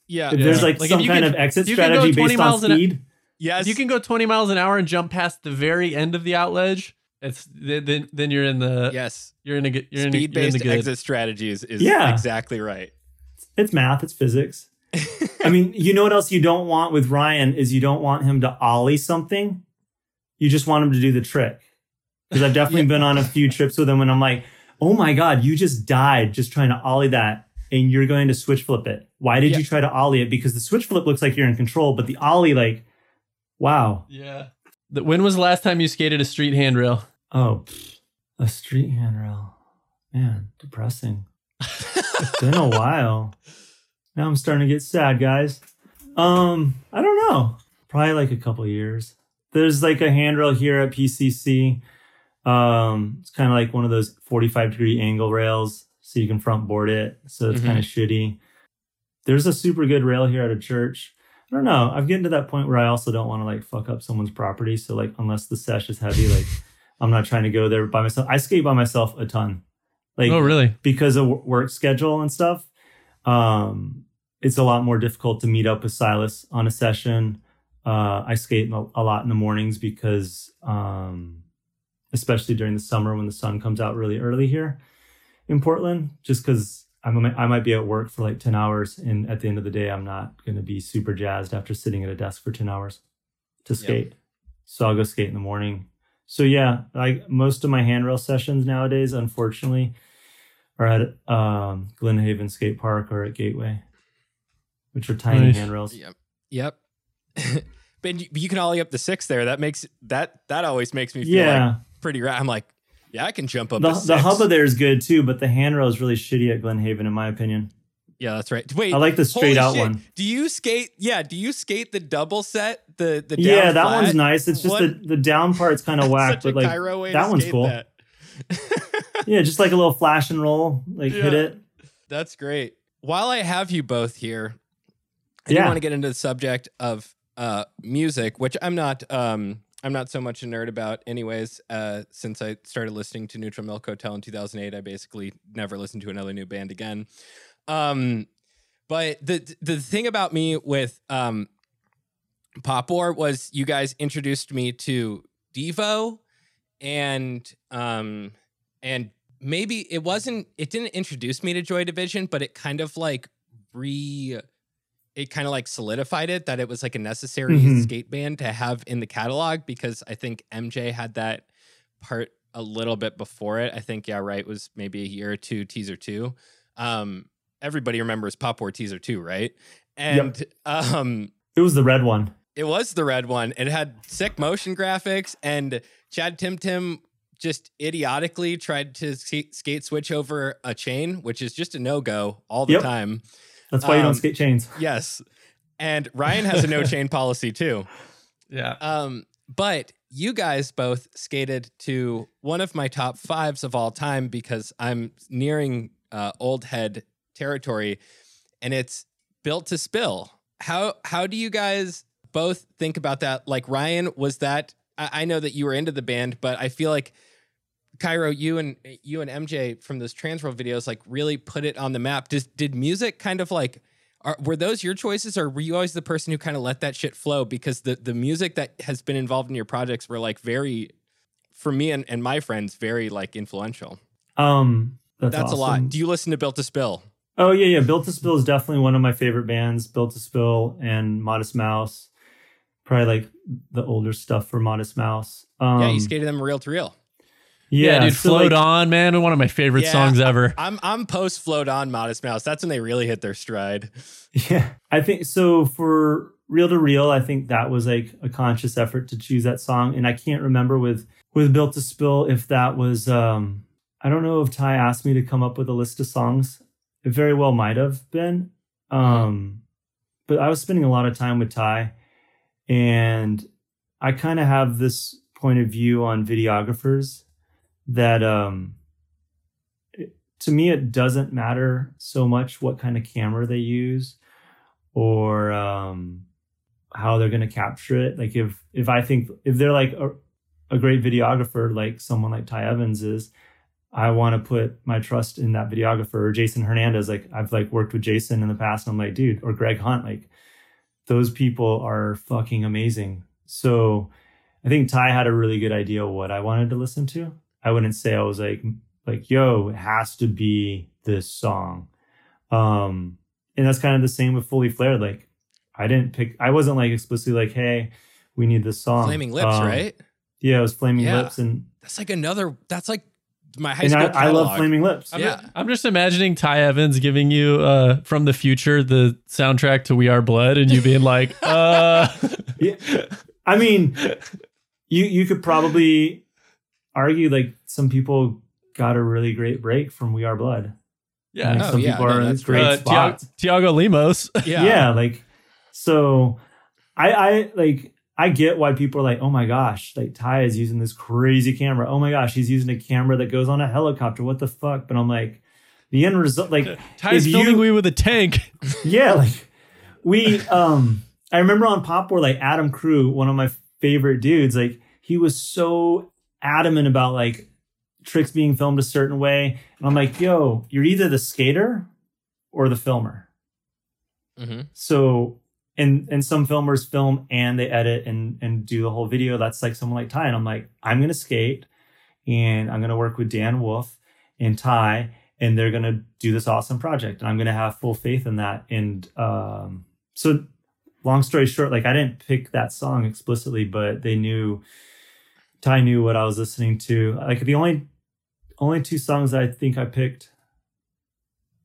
Yeah. If there's like, Like, if some you kind can- of exit you can go strategy 20 based on miles an hour- speed, yes. If you can go 20 miles an hour and jump past the very end of the outledge, it's then then you're in the yes. you're in a good you're in, a, Speed you're in the based good. exit strategies is Yeah. exactly right. it's math, it's physics. I mean, you know what else you don't want with Ryan is you don't want him to ollie something. You just want him to do the trick. Because I've definitely been on a few *laughs* trips with him and I'm like, oh my God, you just died just trying to ollie that and you're going to switch flip it. Why did Yeah. you try to ollie it? Because the switch flip looks like you're in control, but the ollie, like, wow. Yeah. When was the last time you skated a street handrail? Oh, a street handrail. Man, depressing. It's been a *laughs* while. Now I'm starting to get sad, guys. Um, I don't know. Probably like a couple years. There's like a handrail here at PCC. Um, it's kind of like one of those 45 degree angle rails, so you can front board it. So it's Mhm. kind of shitty. There's a super good rail here at a church. I don't know. I've gotten to that point where I also don't want to like fuck up someone's property. So like, unless the sesh is heavy, like I'm not trying to go there by myself. I skate by myself a ton. Like, oh, really? because of work schedule and stuff, um, it's a lot more difficult to meet up with Silas on a session. Uh, I skate a lot in the mornings because, um, especially during the summer when the sun comes out really early here in Portland, just because I might, I might be at work for like 10 hours. And at the end of the day, I'm not going to be super jazzed after sitting at a desk for 10 hours to skate. So I'll go skate in the morning. So yeah, like most of my handrail sessions nowadays, unfortunately, are at um, Glen Haven Skate Park or at Gateway, which are tiny Nice. handrails. Yep. Yep. *laughs* but you, you can ollie up the six there. That makes that that always makes me feel Yeah, like pretty right. I'm like, yeah, I can jump up the the, the six. hubba there is good too, but the handrail is really shitty at Glen Haven, in my opinion. Yeah, that's right. Wait, I like the straight out shit. one. Do you skate? Yeah, do you skate the double set? The the down Yeah, that flat? one's nice. It's just What- the, the down part's kind of whack, but like that one's cool. that. *laughs* yeah, just like a little flash and roll, like hit it. That's great. While I have you both here, I do Yeah. want to get into the subject of uh, music, which I'm not. Um, I'm not so much a nerd about, anyways. Uh, since I started listening to Neutral Milk Hotel in 2008, I basically never listened to another new band again. Um, but the the thing about me with um, Pop War was you guys introduced me to Devo, and um, and maybe it wasn't. It didn't introduce me to Joy Division, but it kind of like re it kind of like solidified it that it was like a necessary Mhm. skate band to have in the catalog because I think MJ had that part a little bit before it. I think yeah, right was maybe a year or two teaser two. Um, everybody remembers Pop War teaser two, right? And um, It was the red one. it was the red one. It had sick motion graphics, and Chad Tim Tim just idiotically tried to skate switch over a chain, which is just a no go all the Yep. time. That's why you Um, don't skate chains. Yes. And Ryan has a no *laughs* chain policy too. Yeah. Um, but you guys both skated to one of my top fives of all time because I'm nearing uh, old head territory, and it's built to spill. How how do you guys both think about that? Like Ryan, was that I, I know that you were into the band, but I feel like Cairo, you and you and MJ from those Transworld videos like really put it on the map. Does did music kind of like are, were those your choices, or were you always the person who kind of let that shit flow? Because the the music that has been involved in your projects were like very, for me and, and my friends, very like influential. Um, that's, That's, a lot. Do you listen to Built to Spill? Oh yeah, yeah. Built to Spill is definitely one of my favorite bands. Built to Spill and Modest Mouse, probably like the older stuff for Modest Mouse. Um, yeah, you skated them real to reel. Yeah, dude, so, float like, on, man. One of my favorite Yeah. songs ever. I'm I'm post float on Modest Mouse. That's when they really hit their stride. *laughs* Yeah, I think so. For Real to Reel, I think that was like a conscious effort to choose that song, and I can't remember with with Built to Spill if that was. um I don't know if Ty asked me to come up with a list of songs. It very well might have been, um, but I was spending a lot of time with Ty, and I kind of have this point of view on videographers that um it- to me it doesn't matter so much what kind of camera they use or um how they're going to capture it. Like if if i think if they're like a, a great videographer like someone like ty evans is i want to put my trust in that videographer or jason hernandez. Like i've like worked with jason in the past and i'm like dude or greg hunt. Like those people are fucking amazing. So i think ty had a really good idea what i wanted to listen to i wouldn't say i was like like yo it has to be this song um and that's kind of the same with fully flared like i didn't pick i wasn't like explicitly like hey we need this song Flaming Lips, Um, right? yeah it was flaming Yeah. lips and That's like another. That's like my high and school. I, I love flaming lips I'm, Yeah. I'm just imagining Ty Evans giving you uh, from the future the soundtrack to We Are Blood, and you being like, *laughs* uh, yeah. I mean, you you could probably argue like some people got a really great break from We Are Blood. yeah, Like, Oh, some yeah, people no, are in that's great uh, Tiago, spots. Tiago Lemos. *laughs* Yeah. yeah. like so I I like I get why people are like, oh my gosh, like Ty is using this crazy camera. Oh my gosh, he's using a camera that goes on a helicopter. What the fuck? But I'm like, the end result, like Ty's if filming you- me with a tank. *laughs* yeah, like we um I remember on Pop War, like Adam Crew, one of my favorite dudes, like he was so adamant about like tricks being filmed a certain way. And I'm like, yo, you're either the skater or the filmer. hmm So and and some filmers film and they edit and and do the whole video. That's like someone like Ty. And I'm like, I'm gonna skate and I'm gonna work with Dan Wolfe and Ty, and they're gonna do this awesome project. And I'm gonna have full faith in that. And um, so long story short, like I didn't pick that song explicitly, but they knew Ty knew what I was listening to. Like the only only two songs I think I picked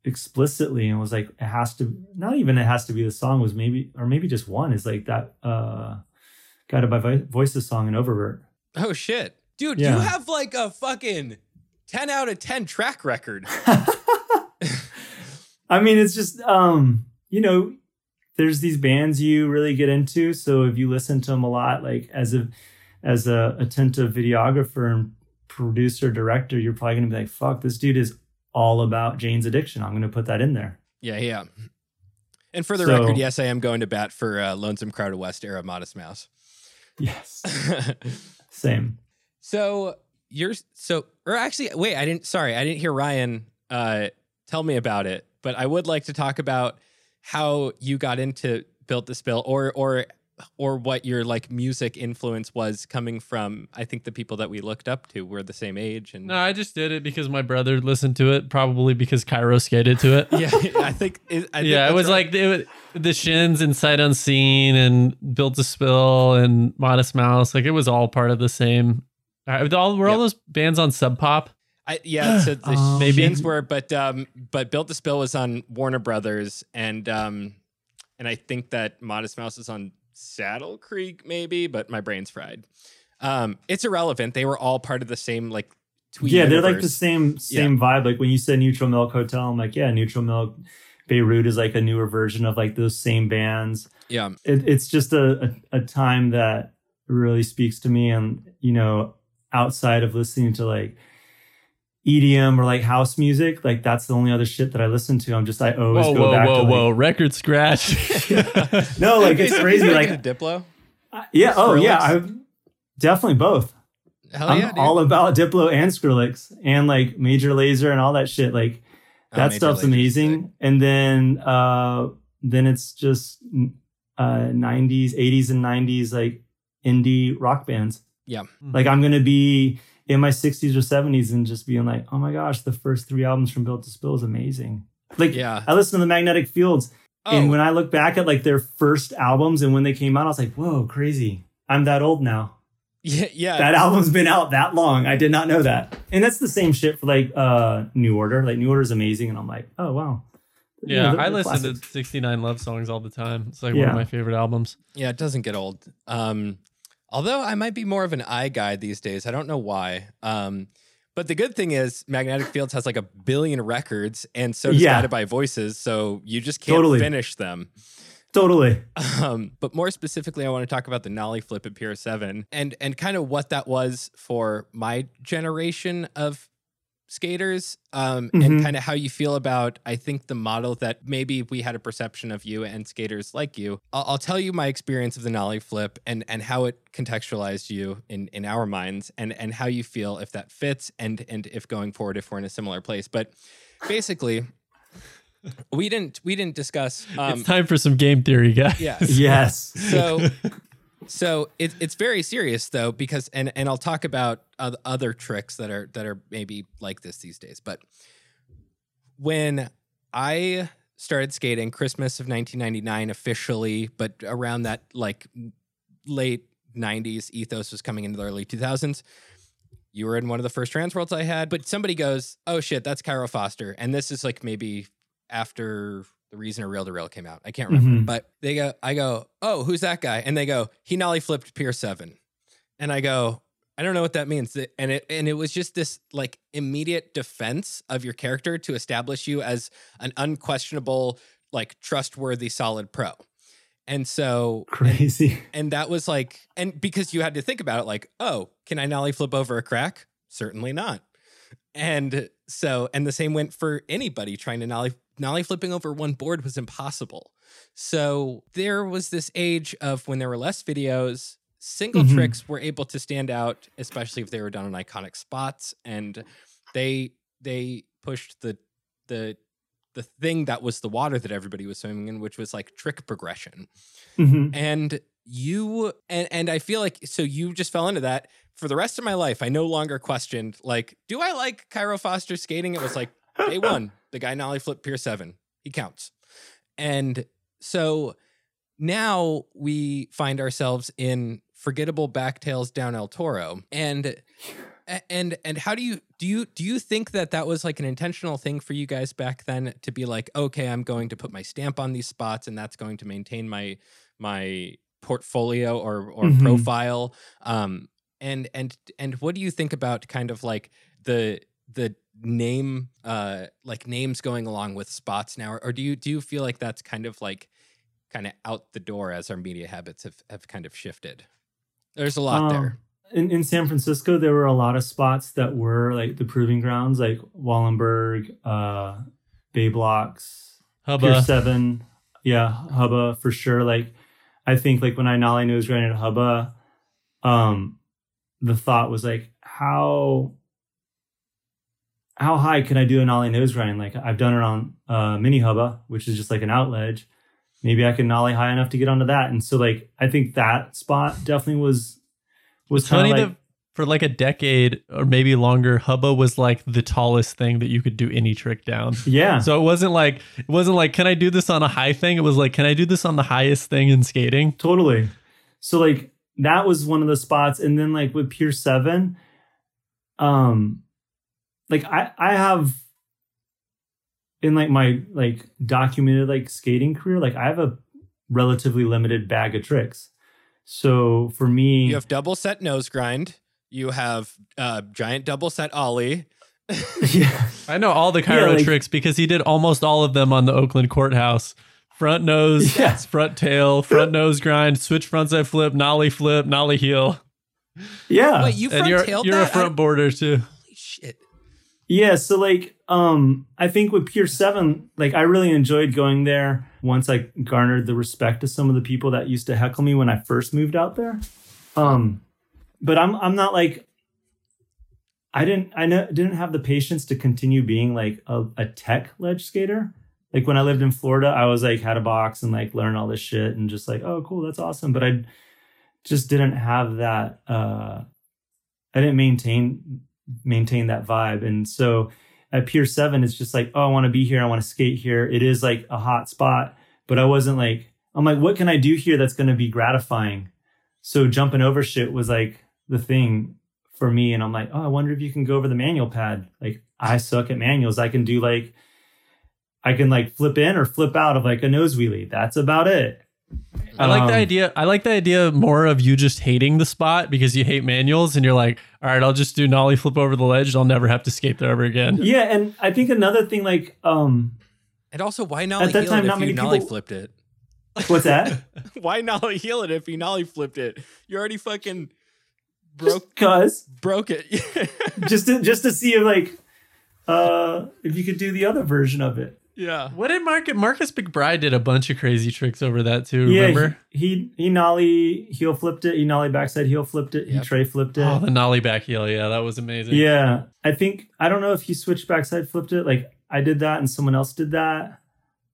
explicitly and was like it has to not even it has to be the song was maybe or maybe just one is like that uh guided by Vo- voices song and oververt Oh shit, dude! Yeah. You have like a fucking ten out of ten track record. *laughs* *laughs* i mean it's just um you know there's these bands you really get into so if you listen to them a lot like as a as a attentive videographer and producer director you're probably gonna be like fuck this dude is all about jane's addiction i'm gonna put that in there Yeah, yeah. And for the So- record, yes, I am going to bat for uh, Lonesome Crowded West era Modest Mouse. Yes. *laughs* Same. so you're so, or actually, wait, I didn't. Sorry, I didn't hear Ryan uh, tell me about it. But I would like to talk about how you got into Built to Spill, or or or what your like music influence was coming from. I think the people that we looked up to were the same age, and No, I just did it because my brother listened to it, probably because Cairo skated to it. *laughs* yeah, I think. It, I think yeah, it was right. like it, wa- the Shins and Sight Unseen and Built to Spill and Modest Mouse. Like it was all part of the same. Uh, all, were all those bands on Sub Pop? I, yeah, so *gasps* the Um, Maybe. Shins were, but um, but Built to Spill was on Warner Brothers, and um, and I think that Modest Mouse is on Saddle Creek, maybe, but my brain's fried. Um, it's irrelevant. They were all part of the same like tweet. yeah, they're like the universe. same same vibe. Like when you said Neutral Milk Hotel, I'm like, yeah, Neutral Milk. Beirut is like a newer version of like those same bands. Yeah, It, it's just a, a a time that really speaks to me, and you know, outside of listening to like EDM or like house music, like that's the only other shit that I listen to. I'm just I always Whoa, go whoa, back whoa, to like, whoa! Record scratch. *laughs* *laughs* no, like it's Is- is crazy. Like a Diplo. I- yeah, oh yeah, Skrillex? I definitely both. Hell I'm yeah, all about Diplo and Skrillex and like Major Lazer and all that shit. Like Oh, that Major stuff's Lazer's amazing. sick. And then uh then it's just uh 90s, 80s and 90s like indie rock bands. Yeah. Like I'm gonna be in my 60s or 70s and just being like, oh my gosh, the first three albums from Built to Spill is amazing. Like Yeah. I listened to the Magnetic Fields Oh, and when I look back at like their first albums and when they came out, I was like, whoa, crazy. I'm that old now. yeah, yeah. That album's been out that long. I did not know that. And that's the same shit for like uh New Order. Like New Order is amazing. And I'm like, oh wow. You know, yeah, they're- I they're listen classics. to 69 Love Songs all the time. It's like one of my favorite albums. Yeah, it doesn't get old. Um, although I might be more of an eye guy these days. I don't know why. Um, but the good thing is Magnetic Fields has like a billion records, and so does Yeah. Guided by Voices. So you just can't Totally. finish them. Totally. Um, but more specifically, I want to talk about the Nollie Flip at Pier Seven and and kind of what that was for my generation of skaters um, and Mhm. kind of how you feel about i think the model that maybe we had a perception of you and skaters like you i'll, I'll tell you my experience of the nollie flip and and how it contextualized you in in our minds and and how you feel if that fits and and if going forward if we're in a similar place but basically we didn't we didn't discuss um it's time for some game theory, guys. yes Yes. so so it, it's very serious though because and and I'll talk about other tricks that are that are maybe like this these days. But when I started skating Christmas of 1999 officially but around that like late 90s ethos was coming into the early 2000s you were in one of the first trans worlds I had but somebody goes oh shit that's Cairo Foster. And this is like maybe after the reason a real to reel came out. I can't remember. Mhm. but they go I go oh who's that guy? And they go he nollie flipped Pier 7 and I go I don't know what that means. And it and it was just this like immediate defense of your character to establish you as an unquestionable like trustworthy solid pro. And so Crazy. and that was like and because you had to think about it like oh can i nollie flip over a crack? Certainly not and so and the same went for anybody trying to nollie nollie flipping over one board was impossible so there was this age of when there were less videos single Mhm. tricks were able to stand out especially if they were done on iconic spots and they they pushed the the the thing that was the water that everybody was swimming in which was like trick progression Mhm. and you and and I feel like so you just fell into that for the rest of my life. I no longer questioned like, do I like Cairo Foster skating? It was like day one, *laughs* the guy nollie flip Pier Seven, he counts, and so now we find ourselves in forgettable backtails down El Toro, and and and how do you do you do you think that that was like an intentional thing for you guys back then to be like okay i'm going to put my stamp on these spots and that's going to maintain my my portfolio or or Mhm. profile um and and and what do you think about kind of like the the name uh like names going along with spots now or, or do you do you feel like that's kind of like kind of out the door as our media habits have have kind of shifted there's a lot Um, there In, in San Francisco, there were a lot of spots that were like the proving grounds, like Wallenberg, uh, Bay Blocks, Pier Hubba. Seven, yeah, Hubba for sure. Like, I think like when I nollie nose grind at Hubba, um, the thought was like, how how high can I do a nollie nose grind? Like I've done it on uh, mini Hubba, which is just like an out ledge. Maybe I can nollie high enough to get onto that. And so like I think that spot definitely was was kind of like for like a decade or maybe longer, Hubba was like the tallest thing that you could do any trick down. yeah. So it wasn't like it wasn't like can I do this on a high thing? It was like can I do this on the highest thing in skating? Totally. So like that was one of the spots. And then like with Pier 7, um like I I have in like my like documented like skating career, like I have a relatively limited bag of tricks. So for me You have double set nose grind. You have uh, giant double set ollie. *laughs* yeah. I know all the Cairo Yeah, like- tricks because he did almost all of them on the Oakland courthouse. Front nose, Yes. front tail, front *laughs* nose grind, switch frontside flip, nollie flip, nollie heel. Yeah. Wait, you and front you're tailed you're a that? I front don't- boarder too. Holy shit! Yeah, so like um I think with Pier 7, like I really enjoyed going there once I garnered the respect of some of the people that used to heckle me when I first moved out there. Um but I'm I'm not like I didn't I know, didn't have the patience to continue being like a, a tech ledge skater. Like when I lived in Florida, I was like had a box and like learn all this shit and just like, oh cool, that's awesome. But I just didn't have that uh I didn't maintain maintain that vibe. And so at Pier 7, it's just like, oh, I want to be here. I want to skate here. It is like a hot spot. But I wasn't like, I'm like, what can I do here that's going to be gratifying? So jumping over shit was like the thing for me. And I'm like, oh, I wonder if you can go over the manual pad. Like, I suck at manuals. I can do like, I can like flip in or flip out of like a nose wheelie. That's about it. I like the Um, idea. I like the idea more of you just hating the spot because you hate manuals and you're like, all right, I'll just do nollie flip over the ledge. I'll never have to skate there ever again. Yeah. And I think another thing, like, um, And also, why nollie that time, not if many you nollie people- flipped it? what's that? *laughs* why nollie heal it if you nollie flipped it? You already fucking broke *laughs* Because broke it. *laughs* just to, just to see if like uh if you could do the other version of it. yeah. What did Marcus Marcus McBride did a bunch of crazy tricks over that too? Yeah, Remember? he, he he nollie heel flipped it. He nollie backside heel flipped it. He Yep. tray flipped it. Oh, the nollie back heel. Yeah, that was amazing. yeah, I think I don't know if he switched backside flipped it. Like I did that and someone else did that.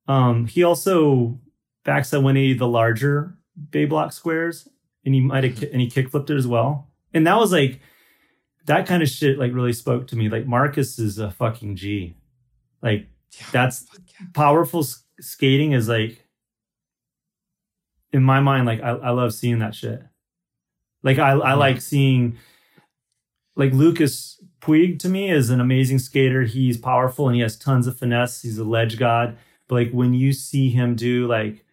Um, he also backside 180 the larger bay block squares, and he might have and he kick flipped it as well. And that was like that kind of shit. Like really spoke to me. Like Marcus is a fucking G. Like that's yeah. powerful s- skating is like in my mind like I, I love seeing that shit like I, I like seeing like lucas puig to me is an amazing skater he's powerful and he has tons of finesse he's a ledge god but like when you see him do like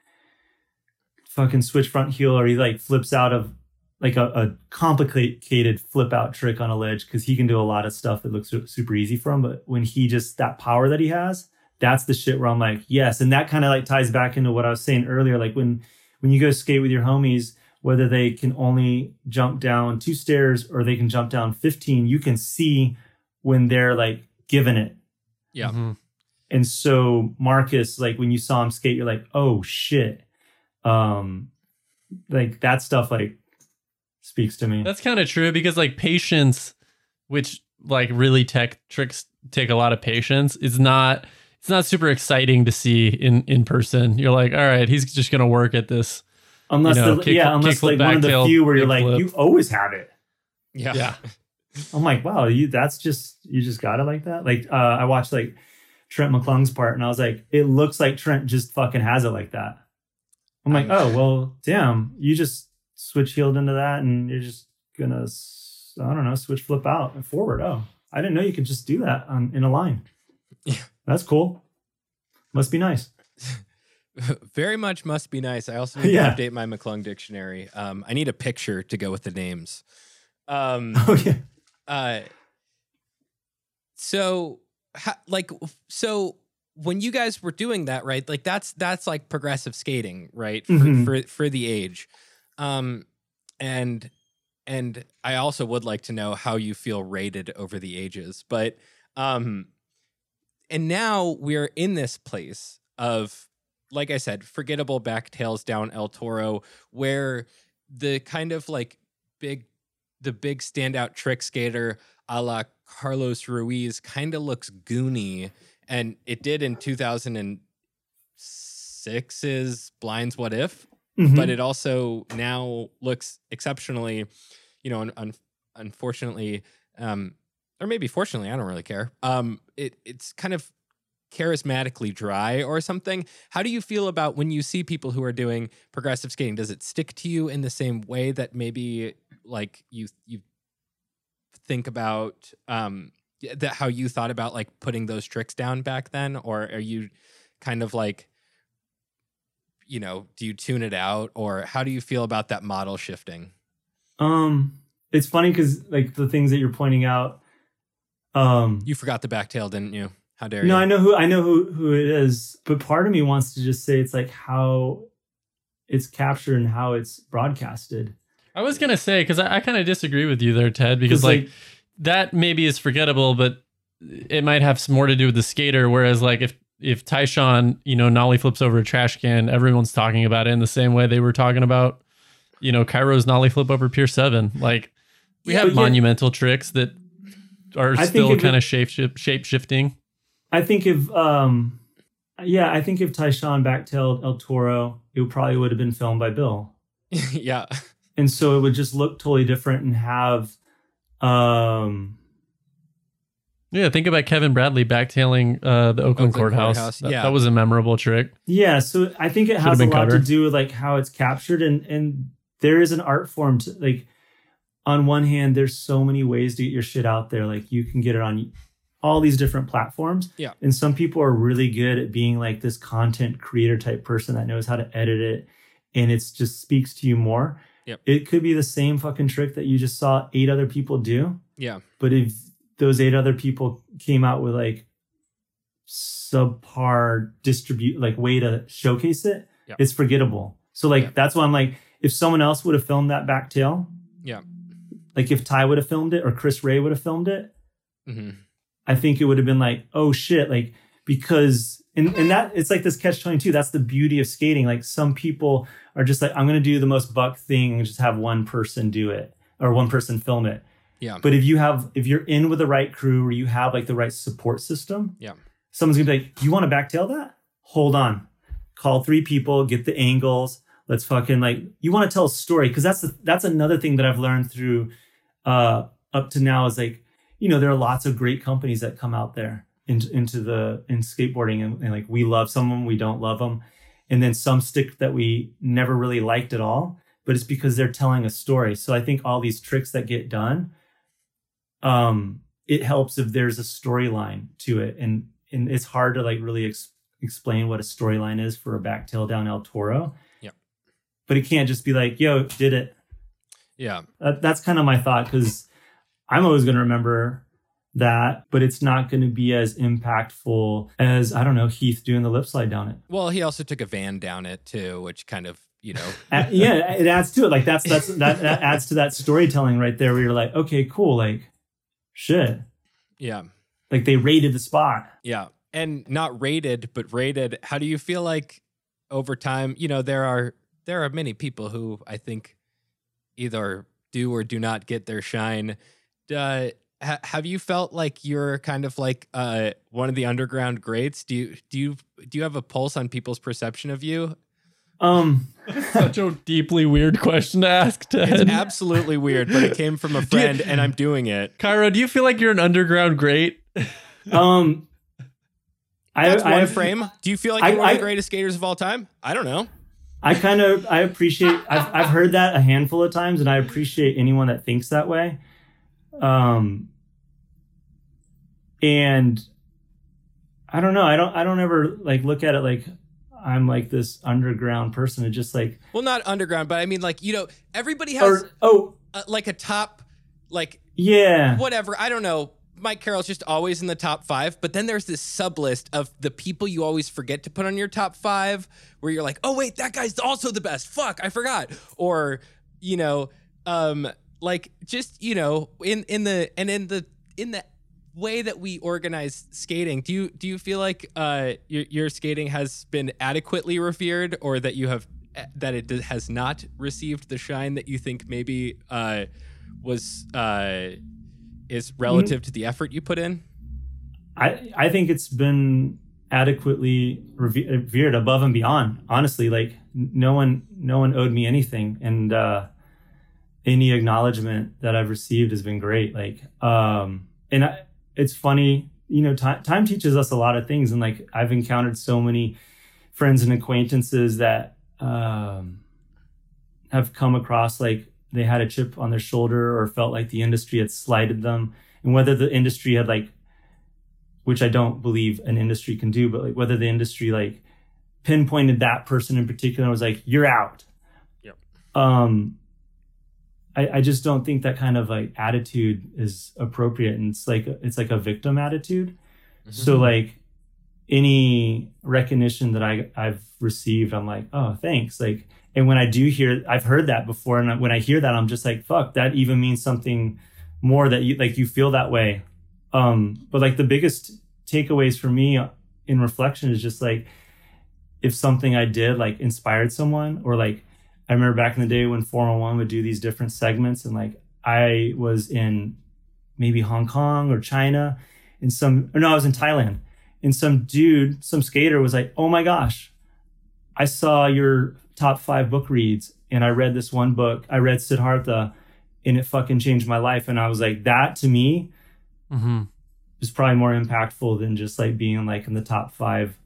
fucking switch front heel or he like flips out of like a, a complicated flip out trick on a ledge because he can do a lot of stuff that looks super easy for him but when he just that power that he has that's the shit where I'm like, yes. And that kind of like ties back into what I was saying earlier. Like when when you go skate with your homies, whether they can only jump down two stairs or they can jump down 15, you can see when they're like giving it. Yeah. Mhm. And so Marcus, like when you saw him skate, you're like, oh shit. Um like that stuff like speaks to me. That's kind of true because like patience, which like really tech tricks take a lot of patience, is not it's not super exciting to see in in person. You're like, all right, he's just gonna work at this. unless you know, the, kick- yeah, unless like one of the backtail, few where you're like, kickflip. you always have it. Yeah. Yeah. *laughs* I'm like, wow, you that's just you just got it like that. Like uh I watched like Trent McClung's part and I was like, it looks like Trent just fucking has it like that. I'm like, oh well, damn, you just switch heeled into that and you're just gonna I don't know, switch flip out and forward. Oh, I didn't know you could just do that on in a line. Yeah. That's cool. Must be nice. *laughs* Very much must be nice. I also need Yeah. to update my McClung dictionary. Um, I need a picture to go with the names. Um, *laughs* Oh yeah. uh, so, ha, like, so when you guys were doing that, right? Like, that's that's like progressive skating, right? For Mhm. for, for the age, um, and and I also would like to know how you feel rated over the ages, but um, and now we're in this place of like I said, forgettable back tails down El Toro, where the kind of like big, the big standout trick skater a la Carlos Ruiz kind of looks goony, and it did in 2006's Blinds What If, Mhm. but it also now looks exceptionally, you know, un- un- unfortunately, um, or maybe fortunately, I don't really care. Um, it it's kind of charismatically dry or something. How do you feel about when you see people who are doing progressive skating? Does it stick to you in the same way that maybe like you you think about um that how you thought about like putting those tricks down back then or are you kind of like you know, do you tune it out or how do you feel about that model shifting? Um, it's funny because like the things that you're pointing out. Um, You forgot the back tail, didn't you? How dare you? no, I know who I know who who it is, but part of me wants to just say it's like how it's captured and how it's broadcasted. I was gonna say because I, I kind of disagree with you there, Ted, because 'Cause, like, that maybe is forgettable, but it might have some more to do with the skater. Whereas like if if Tyshawn, you know, nollie flips over a trash can, everyone's talking about it in the same way they were talking about, you know, Cairo's nollie flip over Pier Seven. Like we Yeah, have but yeah- monumental tricks that are I still kind of shape shape shifting. I think if um, yeah, I think if Tyshawn backtailed El Toro, it probably would have been filmed by Bill. *laughs* yeah. and so it would just look totally different and have um Yeah, think about Kevin Bradley backtailing uh, the Oakland, Oakland courthouse. courthouse, That, yeah. that was a memorable trick. yeah so i think it Should has a been lot to do with like how it's captured and and there is an art form to like on one hand there's so many ways to get your shit out there like you can get it on all these different platforms Yeah. and some people are really good at being like this content creator type person that knows how to edit it and it just speaks to you more Yep. it could be the same fucking trick that you just saw eight other people do Yeah. But if those eight other people came out with like subpar distribute like way to showcase it, Yeah. it's forgettable. So like Yeah. that's why I'm like, if someone else would have filmed that back tail, Yeah. like if Ty would have filmed it or Chris Ray would have filmed it, hmm I think it would have been like, oh shit, like because and and that it's like this catch twenty two. That's the beauty of skating. Like some people are just like, I'm gonna do the most buck thing and just have one person do it or one person film it. Yeah. But if you have if you're in with the right crew or you have like the right support system, Yeah. someone's gonna be like, You want to backtail that? Hold on. Call three people, get the angles. Let's fucking like you want to tell a story because that's the, that's another thing that I've learned through uh up to now is like you know there are lots of great companies that come out there into into the in skateboarding and, and like we love some of them we don't love them and then some stick that we never really liked at all but it's because they're telling a story so i think all these tricks that get done um it helps if there's a storyline to it and and it's hard to like really ex- explain what a storyline is for a back tail down el toro Yep. but it can't just be like yo did it Yeah. that, that's kind of my thought because I'm always going to remember that, but it's not going to be as impactful as I don't know Heath doing the lip slide down it. Well, he also took a van down it too, which kind of, you know, *laughs* Uh, yeah, it adds to it. Like that's that's that, that adds to that storytelling right there, where you're like, okay, cool, like shit, yeah. like they raided the spot. Yeah. And not rated, but rated. How do you feel like over time, you know, there are there are many people who I think either do or do not get their shine. Uh, ha- have you felt like you're kind of like uh, one of the underground greats? Do you do you do you have a pulse on people's perception of you? Um, *laughs* Such a deeply weird question to ask, Ted. It's absolutely weird, but it came from a *laughs* Do you- friend, and I'm doing it. Cairo, do you feel like you're an underground great? *laughs* um, I That's I one have- frame. Do you feel like I- you're one of the greatest skaters of all time? I don't know. I kind of I appreciate I've I've heard that a handful of times and I appreciate anyone that thinks that way. Um and I don't know, I don't I don't ever like look at it like I'm like this underground person. It's just like Well, not underground, but I mean, like you know, everybody has or oh uh, like a top, like yeah. whatever. I don't know. Mike Carroll's just always in the top five, but then there's this sub list of the people you always forget to put on your top five, where you're like, oh wait, that guy's also the best. Fuck, I forgot. Or you know, um, like just you know, in in the and in the in the way that we organize skating, do you do you feel like uh, your, your skating has been adequately revered, or that you have that it has not received the shine that you think maybe uh, was uh, is relative to the effort you put in? I I think it's been adequately revered above and beyond. Honestly, like no one no one owed me anything, and uh, any acknowledgement that I've received has been great. Like, um, and I, it's funny, you know, time time teaches us a lot of things, and like I've encountered so many friends and acquaintances that um, have come across like they had a chip on their shoulder or felt like the industry had slighted them, and whether the industry had like which I don't believe an industry can do, but like whether the industry like pinpointed that person in particular and was like, you're out. Yep. Um, I, I just don't think that kind of like attitude is appropriate. And it's like, it's like a victim attitude. So like any recognition that I, I've received, I'm like, oh, thanks. Like, and when I do hear, I've heard that before. And when I hear that, I'm just like, fuck, that even means something more that you like, you feel that way um, but like the biggest takeaways for me in reflection is just like if something I did like inspired someone, or like I remember back in the day when 411 would do these different segments, and like I was in maybe Hong Kong or China, and some, or no, I was in Thailand, and some dude, some skater was like, oh my gosh, I saw your top five book reads, and I read this one book, I read Siddhartha, and it fucking changed my life. And I was like, that to me, Mm-hmm. is probably more impactful than just like being like in the top five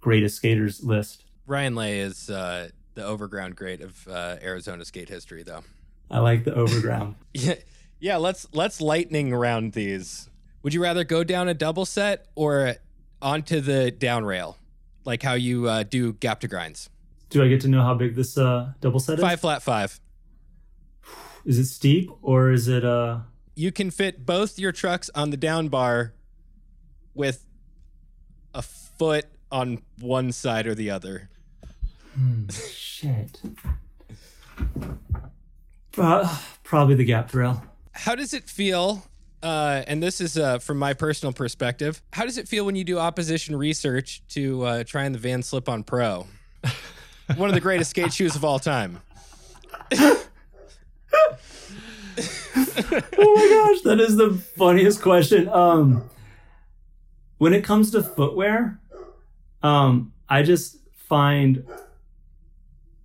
greatest skaters list. Ryan Lay is uh, the overground great of uh, Arizona skate history, though. I like the overground. *laughs* Yeah, yeah. Let's let's lightning round these. Would you rather go down a double set or onto the down rail, like how you uh, do gap to grinds? Do I get to know how big this uh, double set is? Five flat five. Is it steep or is it uh You can fit both your trucks on the down bar with a foot on one side or the other. Shit? Pro- probably the gap drill. How does it feel? Uh, and this is uh, from my personal perspective. How does it feel when you do opposition research to uh, trying the Vans Slip on Pro? One of the greatest skate shoes of all time. *laughs* oh my gosh, that is the funniest question. Um, when it comes to footwear, um, I just find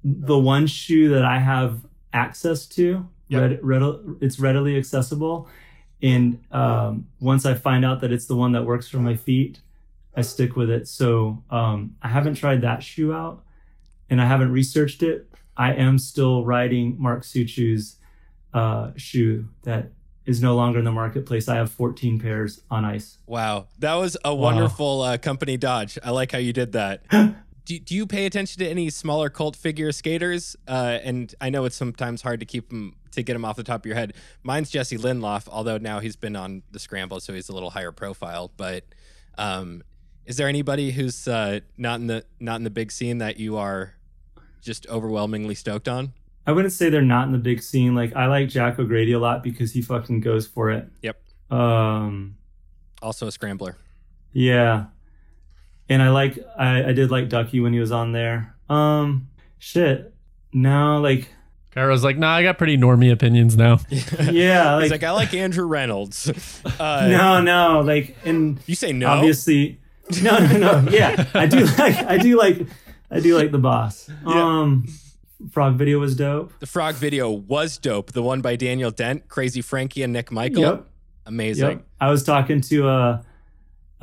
the one shoe that I have access to, Yep. read, read, it's readily accessible. And um, once I find out that it's the one that works for my feet, I stick with it. So um, I haven't tried that shoe out and I haven't researched it. I am still riding Mark Suciu's uh, shoe that is no longer in the marketplace. I have 14 pairs on ice. Wow, that was a wonderful uh, company dodge. I like how you did that. *laughs* do, do you pay attention to any smaller cult figure skaters? Uh, and I know it's sometimes hard to keep them to get them off the top of your head. Mine's Jesse Lindloff, although now he's been on the scramble, so he's a little higher profile. But um, is there anybody who's uh, not in the not in the big scene that you are just overwhelmingly stoked on? I wouldn't say they're not in the big scene. Like I like Jack O'Grady a lot because he fucking goes for it. Yep. Um, Also a scrambler. yeah. And I like I, I did like Ducky when he was on there. Um, shit. No, like Cairo's like, nah, I got pretty normie opinions now. *laughs* yeah, He's like, like, I like Andrew Reynolds. *laughs* Uh, no, no, like and You say no. obviously no no no yeah i do *laughs* like i do like i do like the boss um frog video was dope The frog video was dope. The one by Daniel Dent, Crazy Frankie, and Nick Michael. yep Amazing. yep i was talking to uh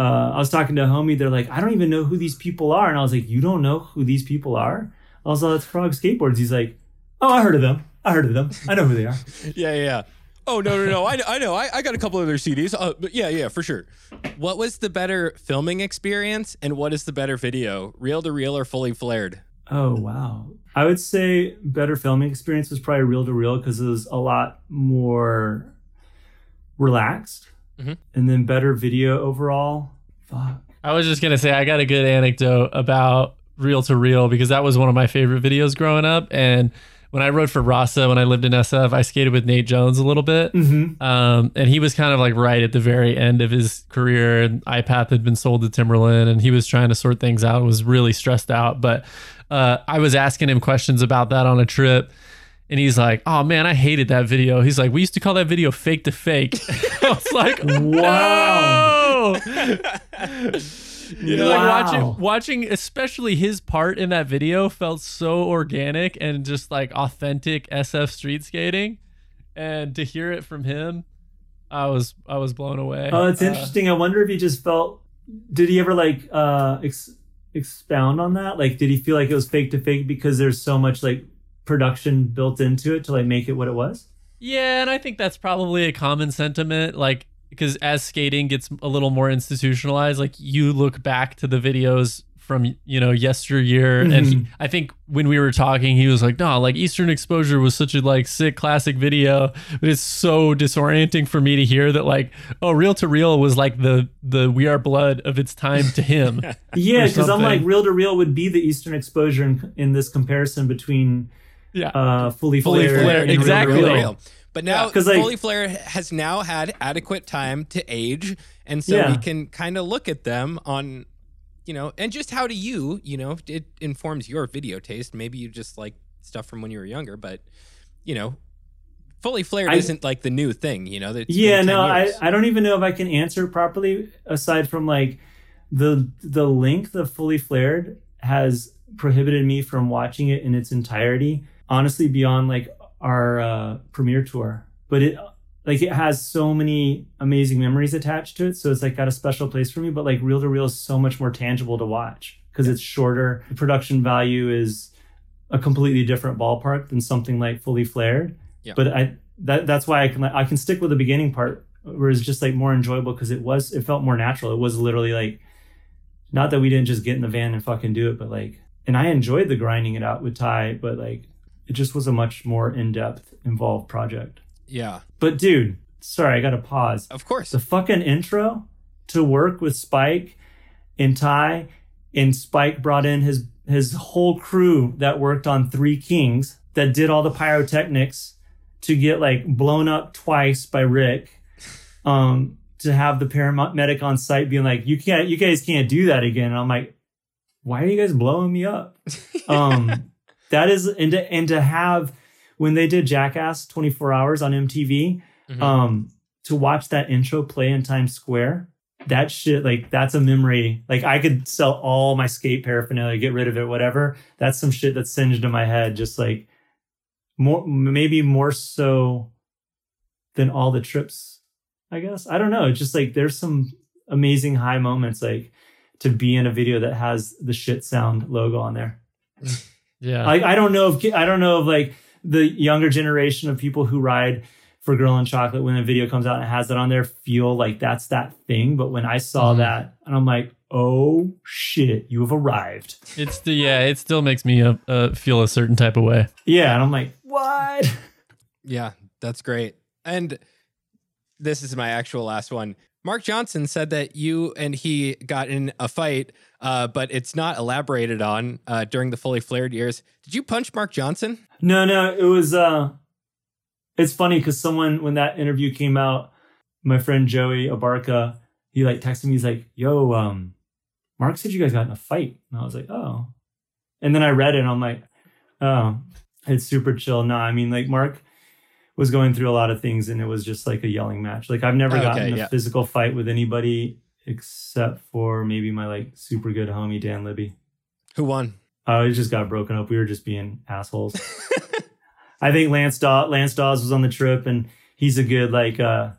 uh i was talking to a homie they're like i don't even know who these people are and i was like you don't know who these people are i was like it's frog skateboards he's like oh i heard of them i heard of them i know who they are *laughs* Yeah, yeah, yeah. Oh no, no, no! I, I know. I, I got a couple of their CDs. Uh, but yeah, yeah, for sure. What was the better filming experience, and what is the better video, real to reel or fully flared? oh wow i would say better filming experience was probably real to reel because it was a lot more relaxed Mhm. and then better video overall fuck I was just gonna say I got a good anecdote about real to reel because that was one of my favorite videos growing up. And when I rode for Rasa when I lived in SF, I skated with Nate Jones a little bit. Mm-hmm. Um, and he was kind of like right at the very end of his career, and iPath had been sold to Timberland, and he was trying to sort things out. Was really stressed out, but uh, I was asking him questions about that on a trip, and he's like, "Oh man, I hated that video." He's like, "We used to call that video fake to fake." *laughs* I was like, *laughs* Wow. "No!" *laughs* You know, like Wow. watching, watching, especially his part in that video felt so organic and just like authentic SF street skating, and to hear it from him, I was I was blown away. Oh, it's Uh, interesting. I wonder if he just felt. Did he ever like uh ex- expound on that? Like, did he feel like it was fake to fake because there's so much like production built into it to like make it what it was? Yeah, and I think that's probably a common sentiment. Like, because as skating gets a little more institutionalized, like you look back to the videos from you know yesteryear, and he. I think when we were talking, he was like, "No, like Eastern Exposure was such a like sick classic video, but it's so disorienting for me to hear that like, oh, Real to Reel was like the the We Are Blood of its time to him." *laughs* Yeah, because I'm like reel to Real would be the Eastern exposure in, in this comparison between yeah, uh fully, Fully flared, flared, and Reel to exactly. Reel. Real, real. But now, Yeah, 'cause, like- Fully Flare has now had adequate time to age, and so Yeah. we can kind of look at them on, you know, and just how do you, you know, it informs your video taste. Maybe you just like stuff from when you were younger, but you know, Fully Flared I- isn't like the new thing, you know. It's Yeah, 10 no, I. I don't even know if I can answer properly aside from like the the length of fully flared has prohibited me from watching it in its entirety. Honestly, beyond like our uh, premiere tour, but it like it has so many amazing memories attached to it, so it's like got a special place for me. But like real to reel is so much more tangible to watch because it's shorter. The production value is a completely different ballpark than something like fully flared. Yeah. But I that that's why I can I can stick with the beginning part where it's just like more enjoyable because it was it felt more natural. It was literally like not that we didn't just get in the van and fucking do it, but like and I enjoyed the grinding it out with Ty, but like it just was a much more in-depth, involved project. yeah, But dude, sorry, I gotta pause. of course. The fucking intro to work with Spike and Ty, and Spike brought in his his whole crew that worked on Three Kings that did all the pyrotechnics to get like blown up twice by Rick. Um, to have the paramedic on site being like, "You can't, you guys can't do that again." And I'm like, "Why are you guys blowing me up?" *laughs* Um, that is, and to, and to have when they did Jackass 24 Hours on MTV, Mhm. um to watch that intro play in Times Square, that shit like that's a memory. Like I could sell all my skate paraphernalia, get rid of it, whatever. That's some shit that's singed in my head. Just like more, maybe more so than all the trips. I guess I don't know. It's just like there's some amazing high moments, like to be in a video that has the shit sound logo on there. *laughs* yeah. Like I don't know if I don't know if like the younger generation of people who ride for Girl and Chocolate when a video comes out and has that on there feel like that's that thing. But when I saw Mhm. that, and I'm like, oh shit, you have arrived. It's the yeah. It still makes me uh, uh, feel a certain type of way. Yeah, and I'm like, what? *laughs* Yeah, that's great. And this is my actual last one. Mark Johnson said that you and he got in a fight, uh, but it's not elaborated on uh, during the fully flared years. Did you punch Mark Johnson? No, no, it was. uh It's funny because someone when that interview came out, my friend Joey Abarca, he like texted me. He's like, "Yo, um, Mark said you guys got in a fight," and I was like, "Oh," and then I read it, and I'm like, "Oh, it's super chill." No, I mean like Mark was going through a lot of things, and it was just like a yelling match. Like I've never Okay, gotten a yeah. physical fight with anybody except for maybe my like super good homie Dan Libby. Who won? Uh, it just got broken up. We were just being assholes. *laughs* I think Lance Daw- Lance Dawes was on the trip, and he's a good like uh,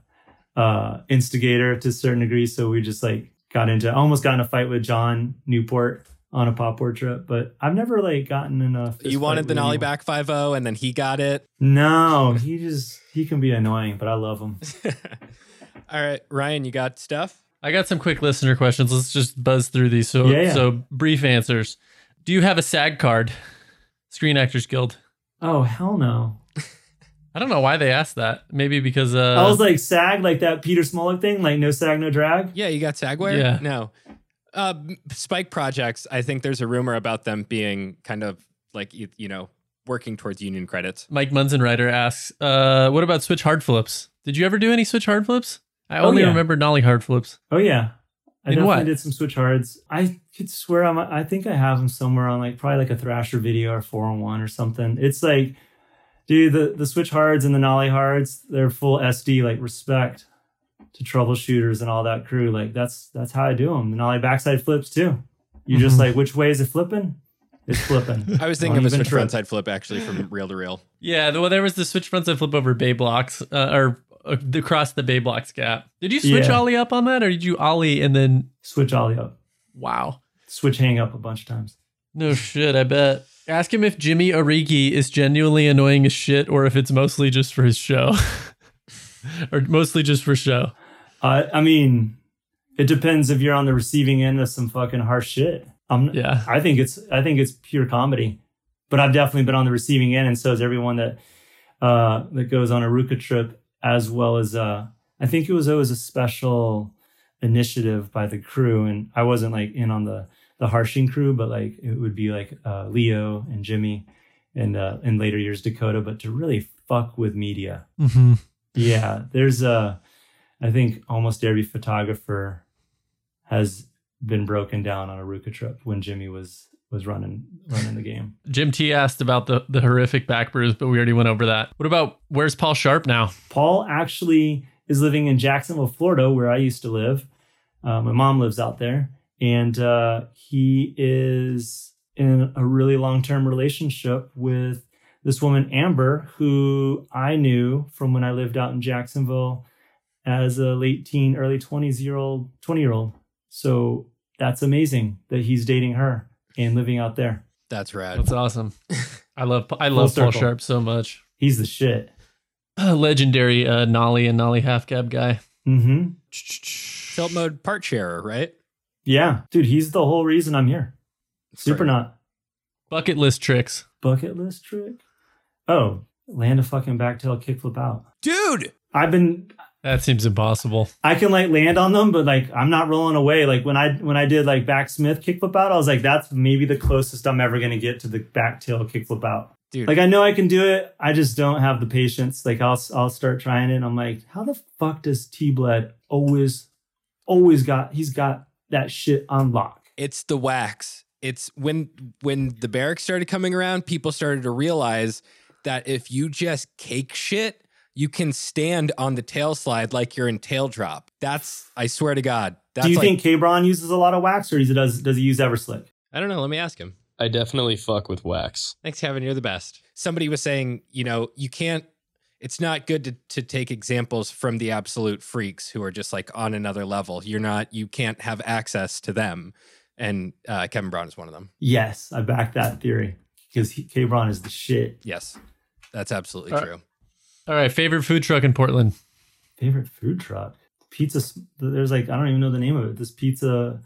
uh, instigator to a certain degree. So we just like got into. I almost got in a fight with John Newport on a pop war trip, but I've never like gotten enough. you wanted the nollie back 5 0, and then he got it. No, he just he can be annoying, but I love him. *laughs* All right, Ryan, you got stuff? I got some quick listener questions. Let's just buzz through these. So, Yeah, yeah. so brief answers. Do you have a SAG card? Screen Actors Guild. Oh hell no! *laughs* I don't know why they asked that. Maybe because uh, I was like SAG, like that Peter Smolik thing, like no SAG, no drag. Yeah, you got Sagware? Yeah. No. Uh, Spike Projects, I think there's a rumor about them being kind of like, you, you know, working towards union credits. Mike Munzenreiter asks, uh, what about switch hard flips? Did you ever do any switch hard flips? I Oh, only yeah. remember nollie hard flips. Oh yeah, I In definitely what? did some switch hards. I could swear I'm. I think I have them somewhere on like probably like a Thrasher video or four on one or something. It's like, dude, the the switch hards and the nollie hards, they're full SD. Like respect to troubleshooters and all that crew. Like that's that's how I do them. The nollie backside flips too. You just Mhm. like which way is it flipping? It's flipping. *laughs* I was thinking Don't of a switch trip. frontside flip actually from real to reel. Yeah, the, well, there was the switch frontside flip over bay blocks, uh, or across the bay blocks gap. Did you switch Yeah. ollie up on that, or did you ollie and then? Switch ollie up. Wow, Switch hang up a bunch of times. no shit. I bet. Ask him if Jimmy Origi is genuinely annoying as shit, or if it's mostly just for his show, *laughs* or mostly just for show. Uh, I mean, it depends if you're on the receiving end of some fucking harsh shit. I'm, Yeah. I think it's I think it's pure comedy, but I've definitely been on the receiving end, and so is everyone that uh, that goes on a Ruka trip, as well as uh, I think it was always a special initiative by the crew, and I wasn't like in on the the harshing crew, but like it would be like uh, Leo and Jimmy, and uh, in later years Dakota, but to really fuck with media. Mm-hmm. Yeah, there's a. I think almost every photographer has been broken down on a Ruka trip when Jimmy was was running running the game. Jim T asked about the the horrific back bruise, but we already went over that. What about where's Paul Sharp now? Paul actually is living in Jacksonville, Florida, where I used to live. Uh, my mom lives out there, and uh, he is in a really long term relationship with this woman Amber, who I knew from when I lived out in Jacksonville as a late teen, early twenties year old, twenty year old. So that's amazing that he's dating her and living out there. That's rad. That's awesome. *laughs* I love I love Paul. Sharp so much. He's the shit. legendary uh, Nollie and Nollie half cab guy. Mm-hmm. Tilt mode part sharer, right? Yeah, dude, he's the whole reason I'm here. Super not. Bucket list tricks. bucket list trick? Oh, land a fucking backtail kickflip out. Dude, I've been That seems impossible. I can like land on them, but like I'm not rolling away. Like when I when I did like back Smith kickflip out, I was like, that's maybe the closest I'm ever gonna get to the back backtail kickflip out. dude. Like I know I can do it. I just don't have the patience. Like I'll I'll start trying it. And I'm like, how the fuck does T Bled always always got he's got that shit on lock. it's the wax. It's when when the barracks started coming around, people started to realize that if you just cake shit, you can stand on the tail slide like you're in tail drop. That's I swear to God. That's do you like, think K-Bron uses a lot of wax or he does does he use Everslick? I don't know. Let me ask him. I definitely fuck with wax. Thanks, Kevin. You're the best. Somebody was saying, you know, you can't. It's not good to to take examples from the absolute freaks who are just like on another level. You're not. You can't have access to them. And uh, Kevin Brown is one of them. Yes, I back that theory because K-Bron is the shit. Yes, that's absolutely Uh, true. All right, favorite food truck in Portland. Favorite food truck? Pizza. There's like I don't even know the name of it. This pizza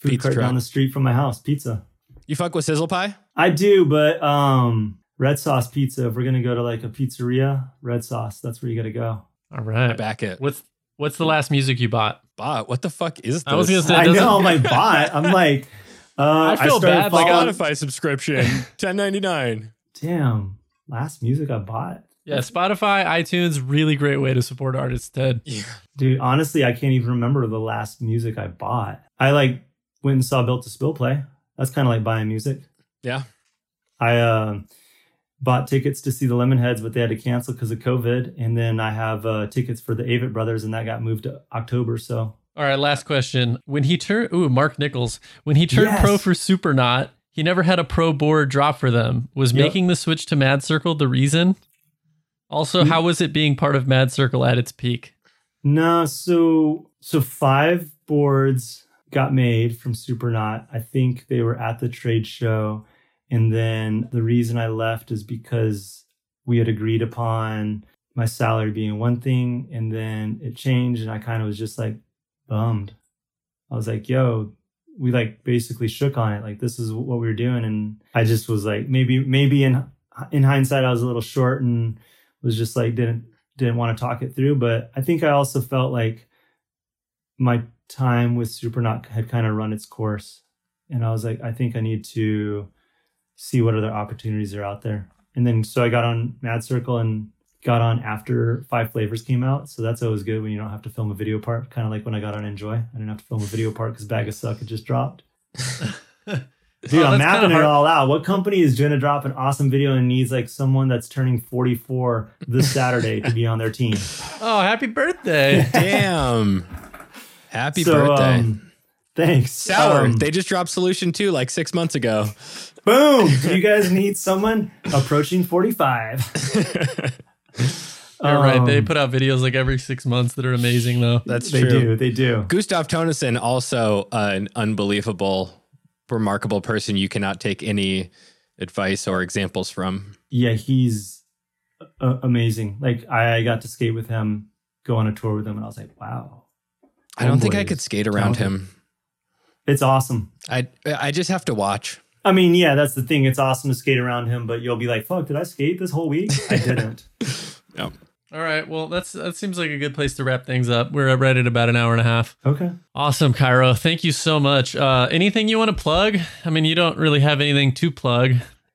food Pizza cart truck. down the street from my house. Pizza. You fuck with sizzle pie? I do, but um, red sauce pizza. If we're gonna go to like a pizzeria, red sauce. That's where you gotta go. All right. Back it. What's what's the last music you bought? Bot. What the fuck is this? I was gonna say- I doesn't- know my bot. I'm like, *laughs* uh, I feel started bad, like, following- Spotify subscription, *laughs* ten ninety nine. Damn, last music I bought. Yeah, Spotify, iTunes, really great way to support artists, Ted. Yeah. Dude, honestly, I can't even remember the last music I bought. I like went and saw Built to Spill play. That's kind of like buying music. Yeah. I uh, bought tickets to see the Lemonheads, but they had to cancel because of COVID. And then I have uh, tickets for the Avett Brothers, and that got moved to October. So All right, last question. When he turned, ooh, Mark Nichols, when he turned Yes. pro for Supernaut, he never had a pro board drop for them. Was Yep. making the switch to Mad Circle the reason? Also, how was it being part of Mad Circle at its peak? no, so so five boards got made from Supernaut. I think they were at the trade show, and then the reason I left is because we had agreed upon my salary being one thing, and then it changed, and I kind of was just like bummed. I was like, "Yo." We like basically shook on it, like this is what we were doing, and I just was like, maybe, maybe in in hindsight, I was a little short and was just like didn't didn't want to talk it through. But I think I also felt like my time with Supernaut had kind of run its course. And I was like, I think I need to see what other opportunities are out there. and then so I got on Mad Circle and got on after Five Flavors came out. So that's always good when you don't have to film a video part. Kind of like when I got on Enjoi, I didn't have to film a video part because Bag of Suck had just dropped. *laughs* Dude, Oh, I'm mapping it all out. What company is going to drop an awesome video and needs like someone that's turning 44 this Saturday to be on their team? *laughs* Oh, happy birthday. *laughs* Damn. Happy So, birthday. um, thanks. Sour. Um, they just dropped Solution 2 like six months ago. boom. *laughs* Do you guys need someone approaching 45? You're right. They Um, put out videos like every six months that are amazing, though. That's they true. do. They do. Gustav Tønnesen, also an unbelievable, remarkable person you cannot take any advice or examples from. Yeah, he's uh, amazing. Like I got to skate with him, go on a tour with him, and I was like, wow. I don't think I could skate around talented. him. It's awesome. I I just have to watch. I mean, yeah, that's the thing. It's awesome to skate around him, but you'll be like, fuck, did I skate this whole week? I *laughs* didn't. All right. Well, that's that seems like a good place to wrap things up. We're right at about an hour and a half. okay. Awesome, Cairo. Thank you so much. Uh, anything you want to plug? I mean, you don't really have anything to plug.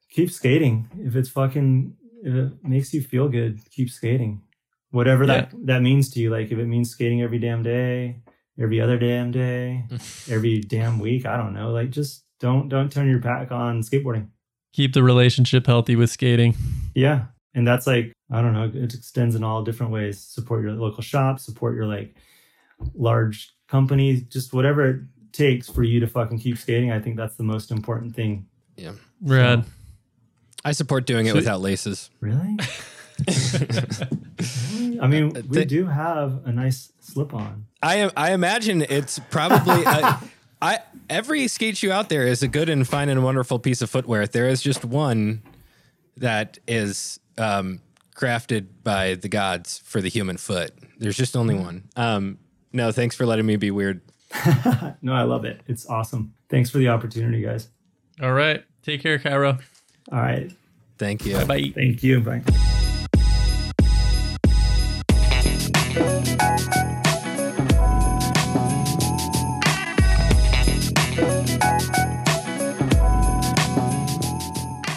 Keep skating. If it's fucking, if it makes you feel good, keep skating. Whatever that that means to you. Like if it means skating every damn day, every other damn day, *laughs* every damn week, I don't know. Like just don't don't turn your back on skateboarding. Keep the relationship healthy with skating. Yeah. And that's like, I don't know, it extends in all different ways. Support your local shop, support your like large companies, just whatever it takes for you to fucking keep skating. I think that's the most important thing. Yeah. Rad. I support doing it Sweet. without laces. Really? *laughs* Really? I mean, we The- do have a nice slip on. I am. I imagine it's probably. uh, *laughs* I every skate shoe out there is a good and fine and wonderful piece of footwear. There is just one that is um, crafted by the gods for the human foot. There's just only one. Um, no, thanks for letting me be weird. *laughs* no, I love it. It's awesome. Thanks for the opportunity, guys. All right. Take care, Cairo. All right. Thank you. Bye bye. Thank you. Bye.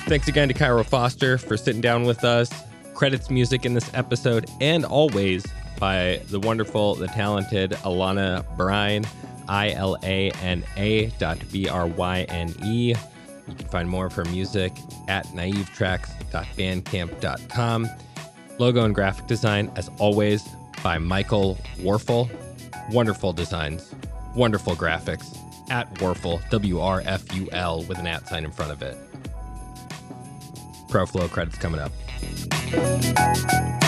Thanks again to Cairo Foster for sitting down with us. Credits music in this episode, and always by the wonderful, the talented Alana Bryan, I L A N A dot B R Y N E. You can find more of her music at naivetracks.bandcamp.com. Logo and graphic design, as always, by Michael Warfel. Wonderful designs, wonderful graphics at Warfel, W R F U L, with an at sign in front of it. ProFlow credits coming up. Birds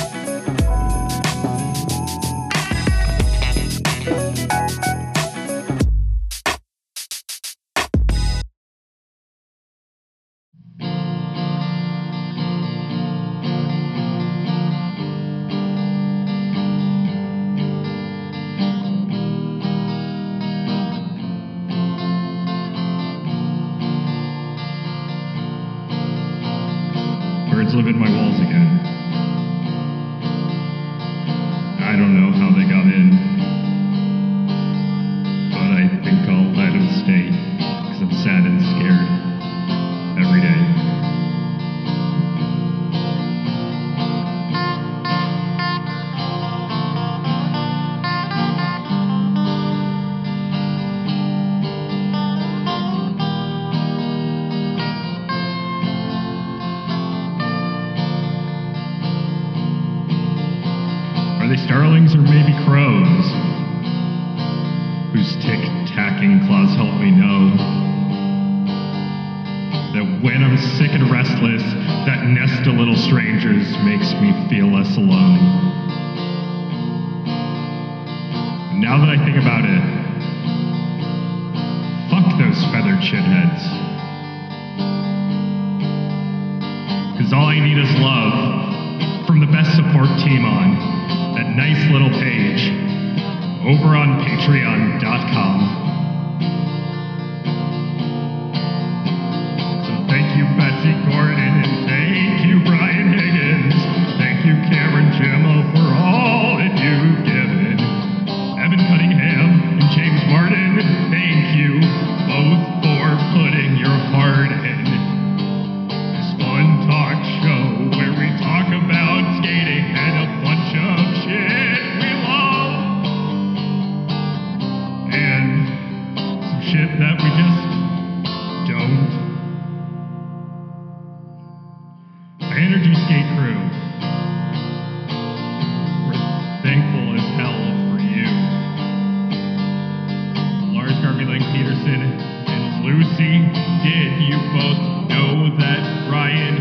both know that Ryan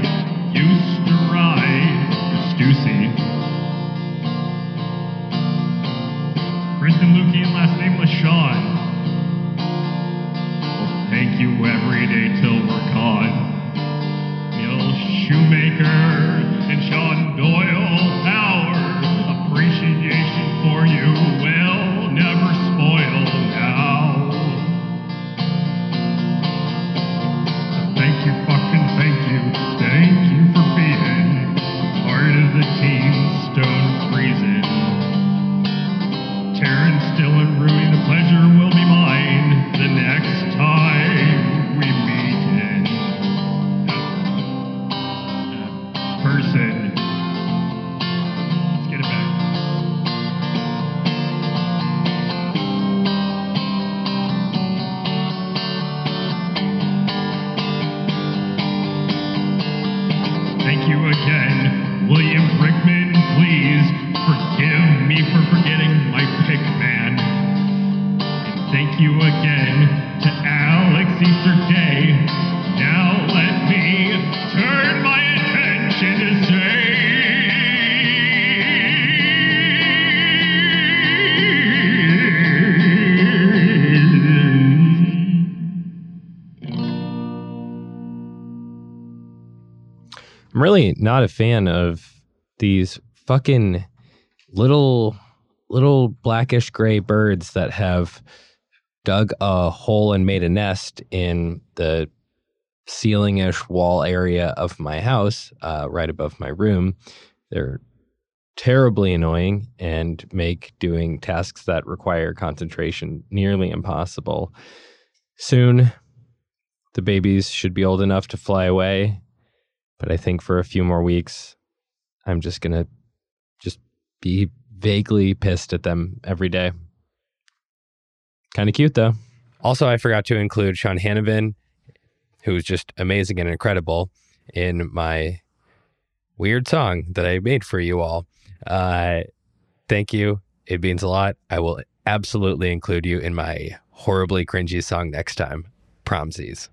used to ride Stussy. Kristen Lukian, last name was Sean. Well, thank you every day till we're gone. Neil Shoemaker and Sean Doyle not a fan of these fucking little little blackish gray birds that have dug a hole and made a nest in the ceiling-ish wall area of my house, uh, right above my room. They're terribly annoying and make doing tasks that require concentration nearly impossible. Soon, the babies should be old enough to fly away, but I think for a few more weeks, I'm just gonna just be vaguely pissed at them every day. Kind of cute though. Also, I forgot to include Sean Hannavin, who's just amazing and incredible in my weird song that I made for you all. Uh, thank you. It means a lot. I will absolutely include you in my horribly cringy song next time. Promsies.